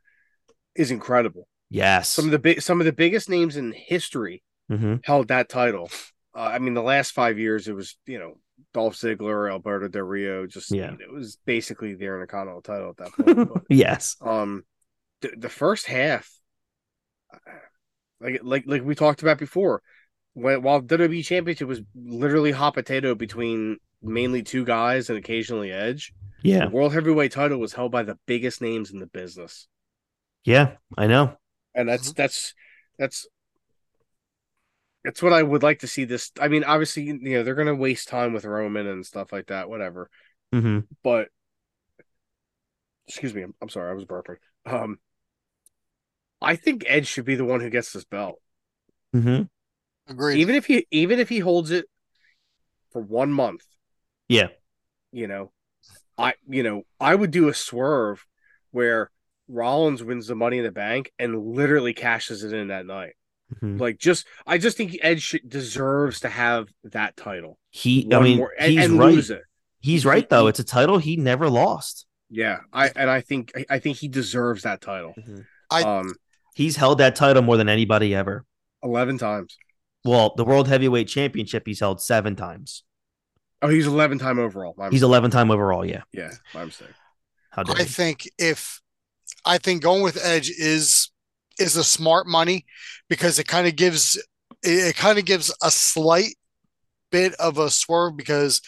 is incredible. Yes. Some of the big, some of the biggest names in history Mhm. held that title. Uh, I mean, the last five years, it was you know Dolph Ziggler, Alberto Del Rio. Just Yeah. it was basically the Intercontinental title at that point. But, *laughs* yes. um, the, the first half, uh, like like like we talked about before, when while WWE Championship was literally hot potato between mainly two guys and occasionally Edge, Yeah. the World Heavyweight title was held by the biggest names in the business, Yeah. I know. and that's that's that's that's what I would like to see. This, I mean, obviously, you know, they're gonna waste time with Roman and stuff like that, whatever. hmm But excuse me, I'm, I'm sorry, I was burping. Um, I think Edge should be the one who gets this belt. hmm Agreed. even if he even if he holds it for one month Yeah. you know i you know i would do a swerve where rollins wins the money in the bank and literally cashes it in that night Mhm. like just i just think edge should, deserves to have that title He. I mean, more- and, he's and right. lose it He's right though. It's a title he never lost. yeah i and i think I- i think he deserves that title I- um He's held that title more than anybody ever. 11 times Well, the World Heavyweight Championship he's held seven times. oh he's 11 time overall my He's mistake. 11 time overall. Yeah. yeah my mistake How dare I you? think if I think going with Edge is is a smart money because it kind of gives it, it kind of gives a slight bit of a swerve because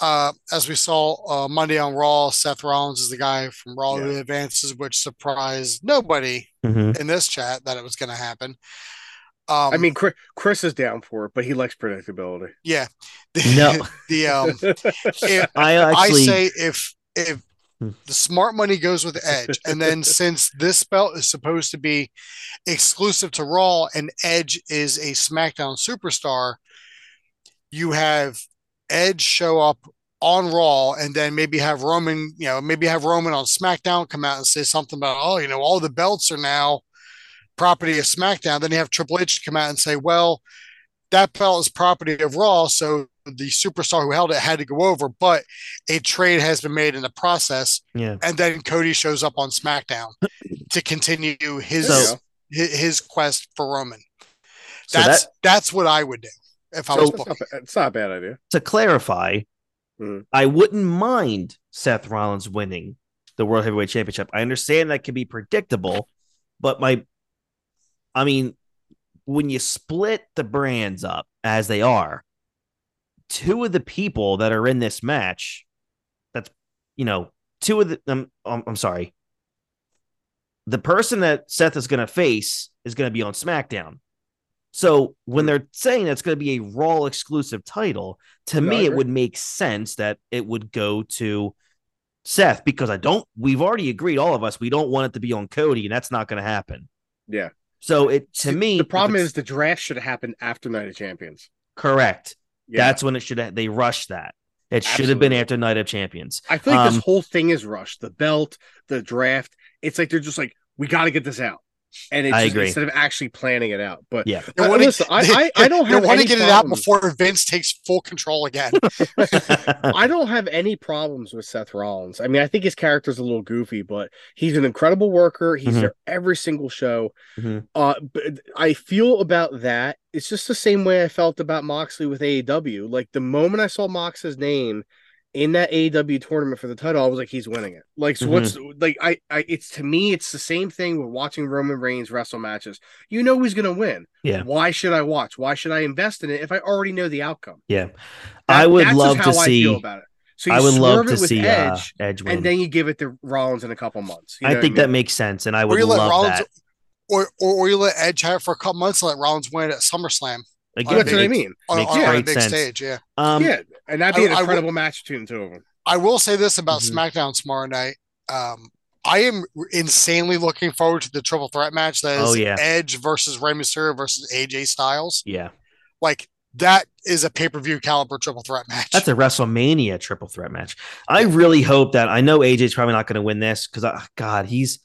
uh as we saw uh Monday on Raw, Seth Rollins is the guy from Raw who advances, which surprised nobody Mhm. in this chat that it was going to happen. Um, i mean chris, chris is down for it but he likes predictability yeah, *laughs* No. the um, *laughs* if, I actually. I say if if Hmm. the smart money goes with Edge, and then *laughs* since this belt is supposed to be exclusive to Raw and Edge is a SmackDown superstar, you have Edge show up on Raw and then maybe have Roman, you know, maybe have Roman on SmackDown come out and say something about, oh, you know, all the belts are now property of SmackDown. Then you have Triple H come out and say, well, that belt is property of Raw, so the superstar who held it had to go over, but a trade has been made in the process, yeah. and then Cody shows up on SmackDown *clears throat* to continue his So- his, quest for Roman. So That's that that's what I would do if I So- was It's not, it's not a bad idea. to clarify, Mhm. I wouldn't mind Seth Rollins winning the World Heavyweight Championship. I understand that can be predictable, but my, I mean, when you split the brands up as they are, two of the people that are in this match, that's, you know, two of the, um, I'm, I'm sorry, the person that Seth is going to face is going to be on SmackDown. So when they're saying that's going to be a Raw exclusive title, to me, it would make sense that it would go to Seth because I don't. We've already agreed, all of us, we don't want it to be on Cody, and that's not going to happen. Yeah. So it to me, the problem is the draft should have happened after Night of Champions. correct. Yeah. That's when it should. have They rushed that. It should have been after Night of Champions. I feel like um, this whole thing is rushed. The belt, the draft. It's like they're just like, we got to get this out, and it's I just, agree. instead of actually planning it out. But Yeah. They I- wanna- listen, I, they- I, I don't have want to any get it out before Vince takes full control again. *laughs* *laughs* I don't have any problems with Seth Rollins. I mean, I think his character's a little goofy, but he's an incredible worker. He's Mhm. there every single show. Mhm. Uh, but I feel about that. It's just the same way I felt about Moxley with AEW. Like the moment I saw Mox's name in that AEW tournament for the title, I was like, he's winning it. Like, so what's like, I, I, it's to me, it's the same thing with watching Roman Reigns wrestle matches. You know who's gonna win. Yeah. Why should I watch? Why should I invest in it if I already know the outcome? yeah. That- I would love to I see. about it. So you I would love to it with see Edge, uh, Edge win. and then you give it to Rollins in a couple months. You I know what think mean? that makes sense, and I or would you let love Rollins, that. or, or or you let Edge have it for a couple months and let Rollins win at SummerSlam Again, that's what I mean. on, Makes on, on a great big sense. stage. Yeah. Um, yeah, and that'd be an I- I would- incredible match between the two of them. I will say this about Mhm. SmackDown tomorrow night. Um, I am insanely looking forward to the triple threat match that is Oh, yeah. Edge versus Rey Mysterio versus AJ Styles. yeah. Like that is a pay per view caliber triple threat match. That's a WrestleMania triple threat match. I really hope that I know AJ's probably not going to win this because God, he's.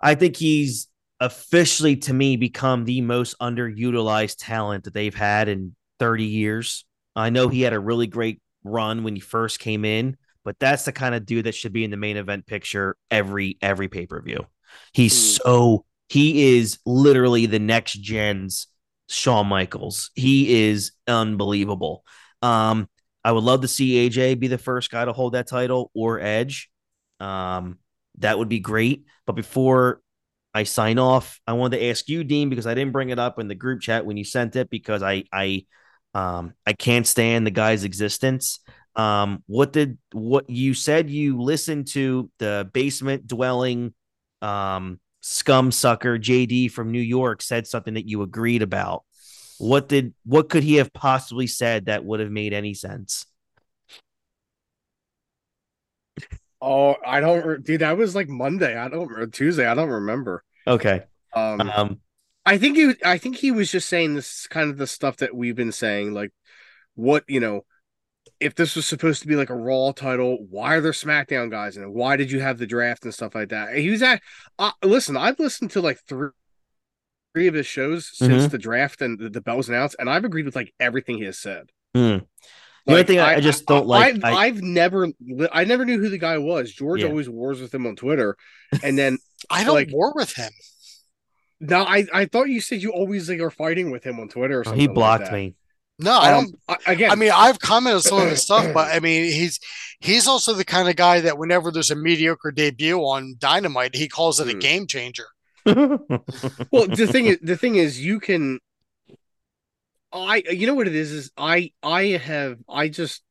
I think he's officially to me become the most underutilized talent that they've had in 30 years. I know he had a really great run when he first came in, but that's the kind of dude that should be in the main event picture every every pay per view. He's mm. so he is literally the next gen's Shawn Michaels. He is unbelievable. Um, I would love to see AJ be the first guy to hold that title or Edge. Um, that would be great. But before I sign off, I wanted to ask you, Dean, because I didn't bring it up in the group chat when you sent it because I I um I can't stand the guy's existence. Um, what did what you said you listened to the basement dwelling um scum sucker JD from New York said something that you agreed about. What did what could he have possibly said that would have made any sense? Oh, I don't, dude. That was like Monday. I don't Tuesday. I don't remember. Okay. Um, um, I think he, I think he was just saying this kind of the stuff that we've been saying, like what you know, if this was supposed to be like a Raw title, why are there SmackDown guys in it? Why did you have the draft and stuff like that? He was at. Uh, listen, I've listened to like three, three of his shows since mm-hmm. the draft and the, the bell was announced, and I've agreed with like everything he has said. Mm. The like, only thing I, I just don't like, I've, I, have never, I never knew who the guy was. George yeah. always wars with him on Twitter, and then *laughs* I don't like, war with him. No, I, I thought you said you always like are fighting with him on Twitter or something. he blocked like me. No, I don't. Um, again, I mean, I've commented on some of his stuff, *clears throat* but I mean, he's he's also the kind of guy that whenever there's a mediocre debut on Dynamite, he calls it a hmm. game changer. *laughs* well, the thing is, the thing is, you can. I, you know what it is, is I, I have, I just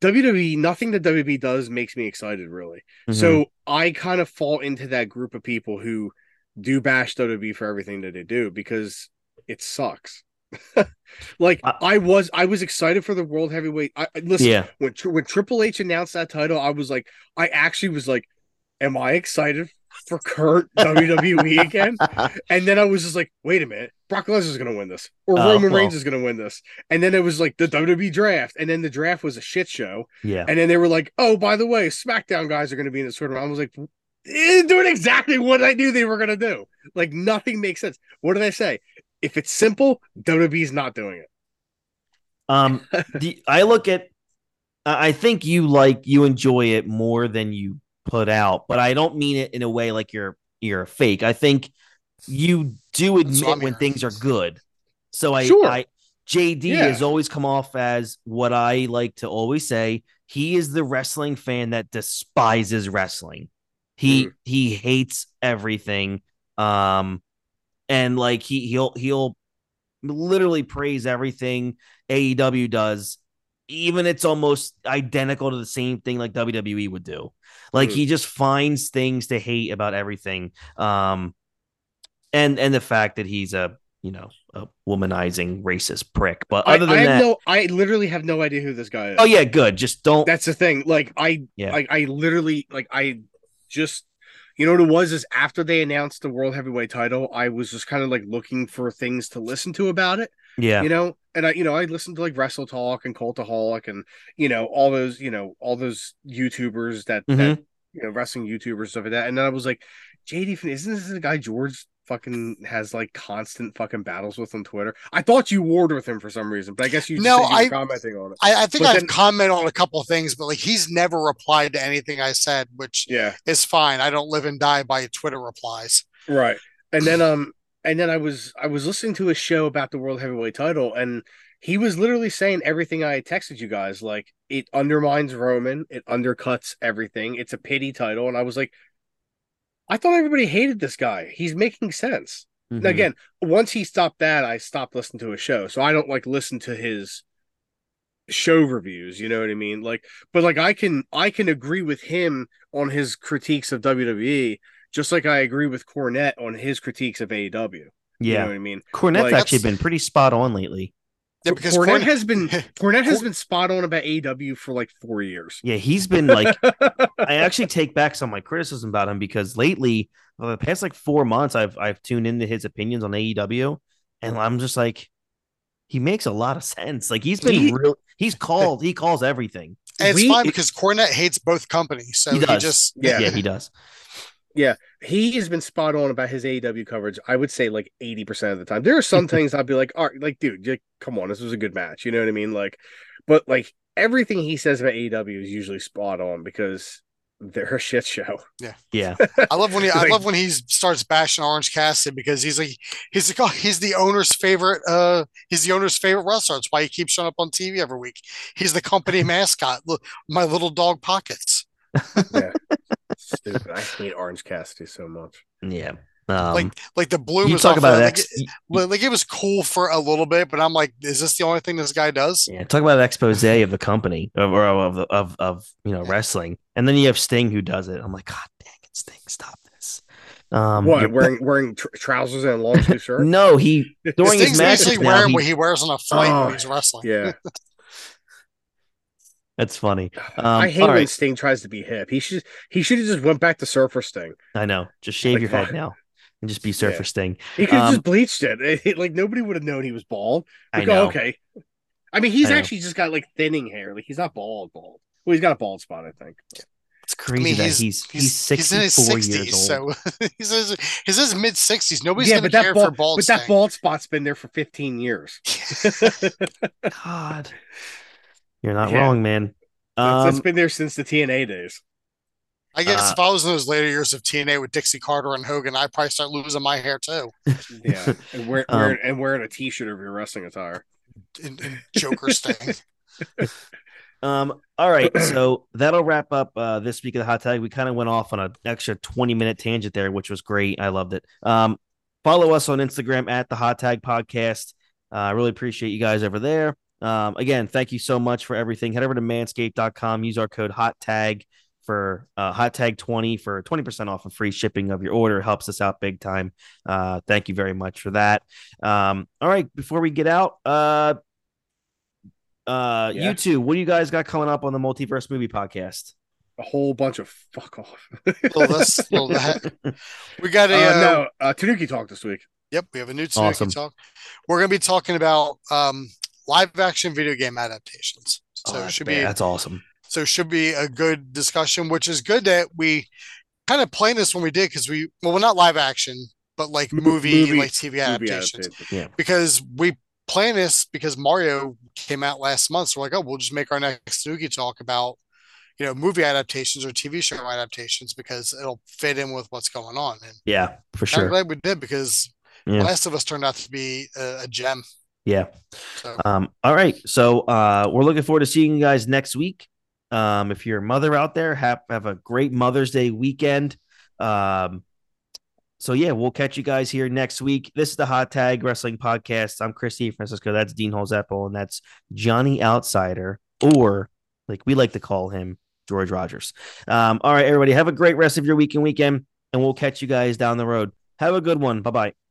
WWE, nothing that WWE does makes me excited, really. Mm-hmm. So I kind of fall into that group of people who do bash WWE for everything that they do because it sucks. *laughs* like uh, I was, I was excited for the world heavyweight. I listen yeah. when when Triple H announced that title, I was like, I actually was like, am I excited for Kurt *laughs* WWE again? and then I was just like, wait a minute, Brock Lesnar is going to win this, or uh, Roman well. Reigns is to win this. And then it was like the WWE draft, and then the draft was a shit show. Yeah. And then they were like, oh, by the way, SmackDown guys are to be in this tournament. I was like, doing exactly what I knew they were going to do. Like nothing makes sense. What did I say? If it's simple, WWE's not doing it. Um, *laughs* the, I look at, I think you like you enjoy it more than you put out, but I don't mean it in a way like you're you're a fake. I think you do admit when things are good. So I, sure. I JD yeah. has always come off as what I like to always say. He is the wrestling fan that despises wrestling. He mm. he hates everything. Um, and like he he'll he'll literally praise everything AEW does, even it's almost identical to the same thing like WWE would do. Like mm. he just finds things to hate about everything. Um, and and the fact that he's a you know a womanizing racist prick. But other than I, I that, no, I literally have no idea who this guy is. Oh yeah, good. Just don't. That's the thing. Like I, yeah, like I literally like I just you know what it was is after they announced the world heavyweight title, I was just kind of like looking for things to listen to about it. Yeah. You know, and I, you know, I listened to like Wrestle Talk and Cultaholic and, you know, all those, you know, all those YouTubers that, mm-hmm. that you know, wrestling YouTubers, stuff like that. And then I was like, JD, isn't this the guy George fucking has like constant fucking battles with him on Twitter. I thought you warred with him for some reason, but I guess you no, you I commenting on it. I, I think but I've then, commented on a couple of things, but like he's never replied to anything I said, which yeah is fine. I don't live and die by Twitter replies. Right, and then um, and then I was I was listening to a show about the world heavyweight title, and he was literally saying everything I texted you guys. Like it undermines Roman, it undercuts everything. It's a pity title, and I was like, I thought everybody hated this guy. He's making sense. Mm-hmm. Again, once he stopped that, I stopped listening to his show. So I don't like listen to his show reviews, you know what I mean? Like but like I can I can agree with him on his critiques of WWE just like I agree with Cornette on his critiques of AEW. Yeah. You know what I mean? Cornette's like, actually been pretty spot on lately. Yeah, because Cornette, Cornette has been *laughs* Cornette has been spot on about AW for like four years. Yeah, he's been like *laughs* I actually take back some of my criticism about him because lately, the past like four months, I've I've tuned into his opinions on AEW, and I'm just like, he makes a lot of sense. Like he's been He- real. He's called. He calls everything. And it's We- fine because Cornette hates both companies, so He he, just Yeah. Yeah, he does. He has been spot on about his AEW coverage. I would say like 80% of the time. There are some *laughs* things I'd be like, all right, like, dude, you- come on, this was a good match. You know what I mean? Like, but like everything he says about AEW is usually spot on because they're a shit show. Yeah, Yeah. *laughs* I love when he I love when he starts bashing Orange Cassidy because he's like he's like oh, *laughs* he's the owner's favorite uh he's the owner's favorite wrestler. That's why he keeps showing up on TV every week. He's the company mascot. Look, my little dog pockets. Stupid. I hate Orange Cassidy so much. yeah. Um, like like the bloom you was talk about ex- like, it, like it was cool for a little bit, but I'm like, is this the only thing this guy does? Yeah, talk about an expose of the company of or of of of you know wrestling, and then you have Sting who does it. I'm like, God dang it, Sting, stop this. Um, what, wearing *laughs* wearing tr- trousers and a long sleeve shirt? No, he during his Sting's matches now. wearing he- what he wears on a flight Oh, when he's wrestling. Yeah. *laughs* that's funny. *sighs* Um, I hate when right, Sting tries to be hip. He should he should have just went back to Surfer Sting. I know. Just shave Like, your head now and just be *laughs* Surfer Yeah. Sting. He could have Um, just bleached it. *laughs* It- Like nobody would have known he was bald. I know. oh, okay. I mean, he's I actually just got like thinning hair. Like he's not bald, bald. Well, he's got a bald spot, I think. It's crazy I mean, that he's he's he's, he's, in his 64 60s, years old. so *laughs* he's in his, he's in his mid 60s. Nobody's yeah, gonna care bald, for bald. but that bald spot's been there for 15 years. God, you're not Yeah. wrong, man. That's- that's Um, been there since the TNA days. I guess Uh, if I was in those later years of TNA with Dixie Carter and Hogan, I'd probably start losing my hair too. *laughs* Yeah, and, wear, Um, wearing, and wearing a T-shirt of your wrestling attire. In, in Joker Sting. *laughs* Um, all right, so that'll wrap up uh, this week of the hot tag. We kind of went off on an extra 20 minute tangent there, which was great. I loved it. Um, follow us on Instagram at the hot tag podcast. Uh, I really appreciate you guys over there. Um, again, thank you so much for everything. Head over to manscaped.com, use our code hot tag for uh, hot tag 20 for 20% off and free shipping of your order. It helps us out big time. Uh, thank you very much for that. Um, all right, before we get out, uh, uh, Yeah. you two, what do you guys got coming up on the multiverse movie podcast? A whole bunch of fuck off. Well, this, *laughs* well, that. We got a Uh, uh, no, uh, Tanuki talk this week. Yep, we have a new Tanuki Awesome. talk. We're going to be talking about um, live action video game adaptations. So Oh, it should be that's awesome. so it should be a good discussion, which is good that we kind of planned this when we did because we well, we're not live action, but like movie, movie- like TV Movie adaptations. adaptation. Because we planned this because Mario came out last month, so we're like, oh, we'll just make our next Tanuki talk about you know movie adaptations or TV show adaptations because it'll fit in with what's going on. And Yeah, for sure. I'm glad we did because Yeah. Last of Us turned out to be a, a gem. Yeah. So Um, all right. So uh, we're looking forward to seeing you guys next week. Um, if you're a mother out there, have have a great Mother's Day weekend. Um, so yeah, we'll catch you guys here next week. This is the Hot Tag Wrestling Podcast. I'm Christy Francisco. That's Dean Holzeppel, and that's Johnny Outsider, or like we like to call him, George Rogers. Um, all right, everybody, have a great rest of your week and weekend, and we'll catch you guys down the road. Have a good one. Bye bye.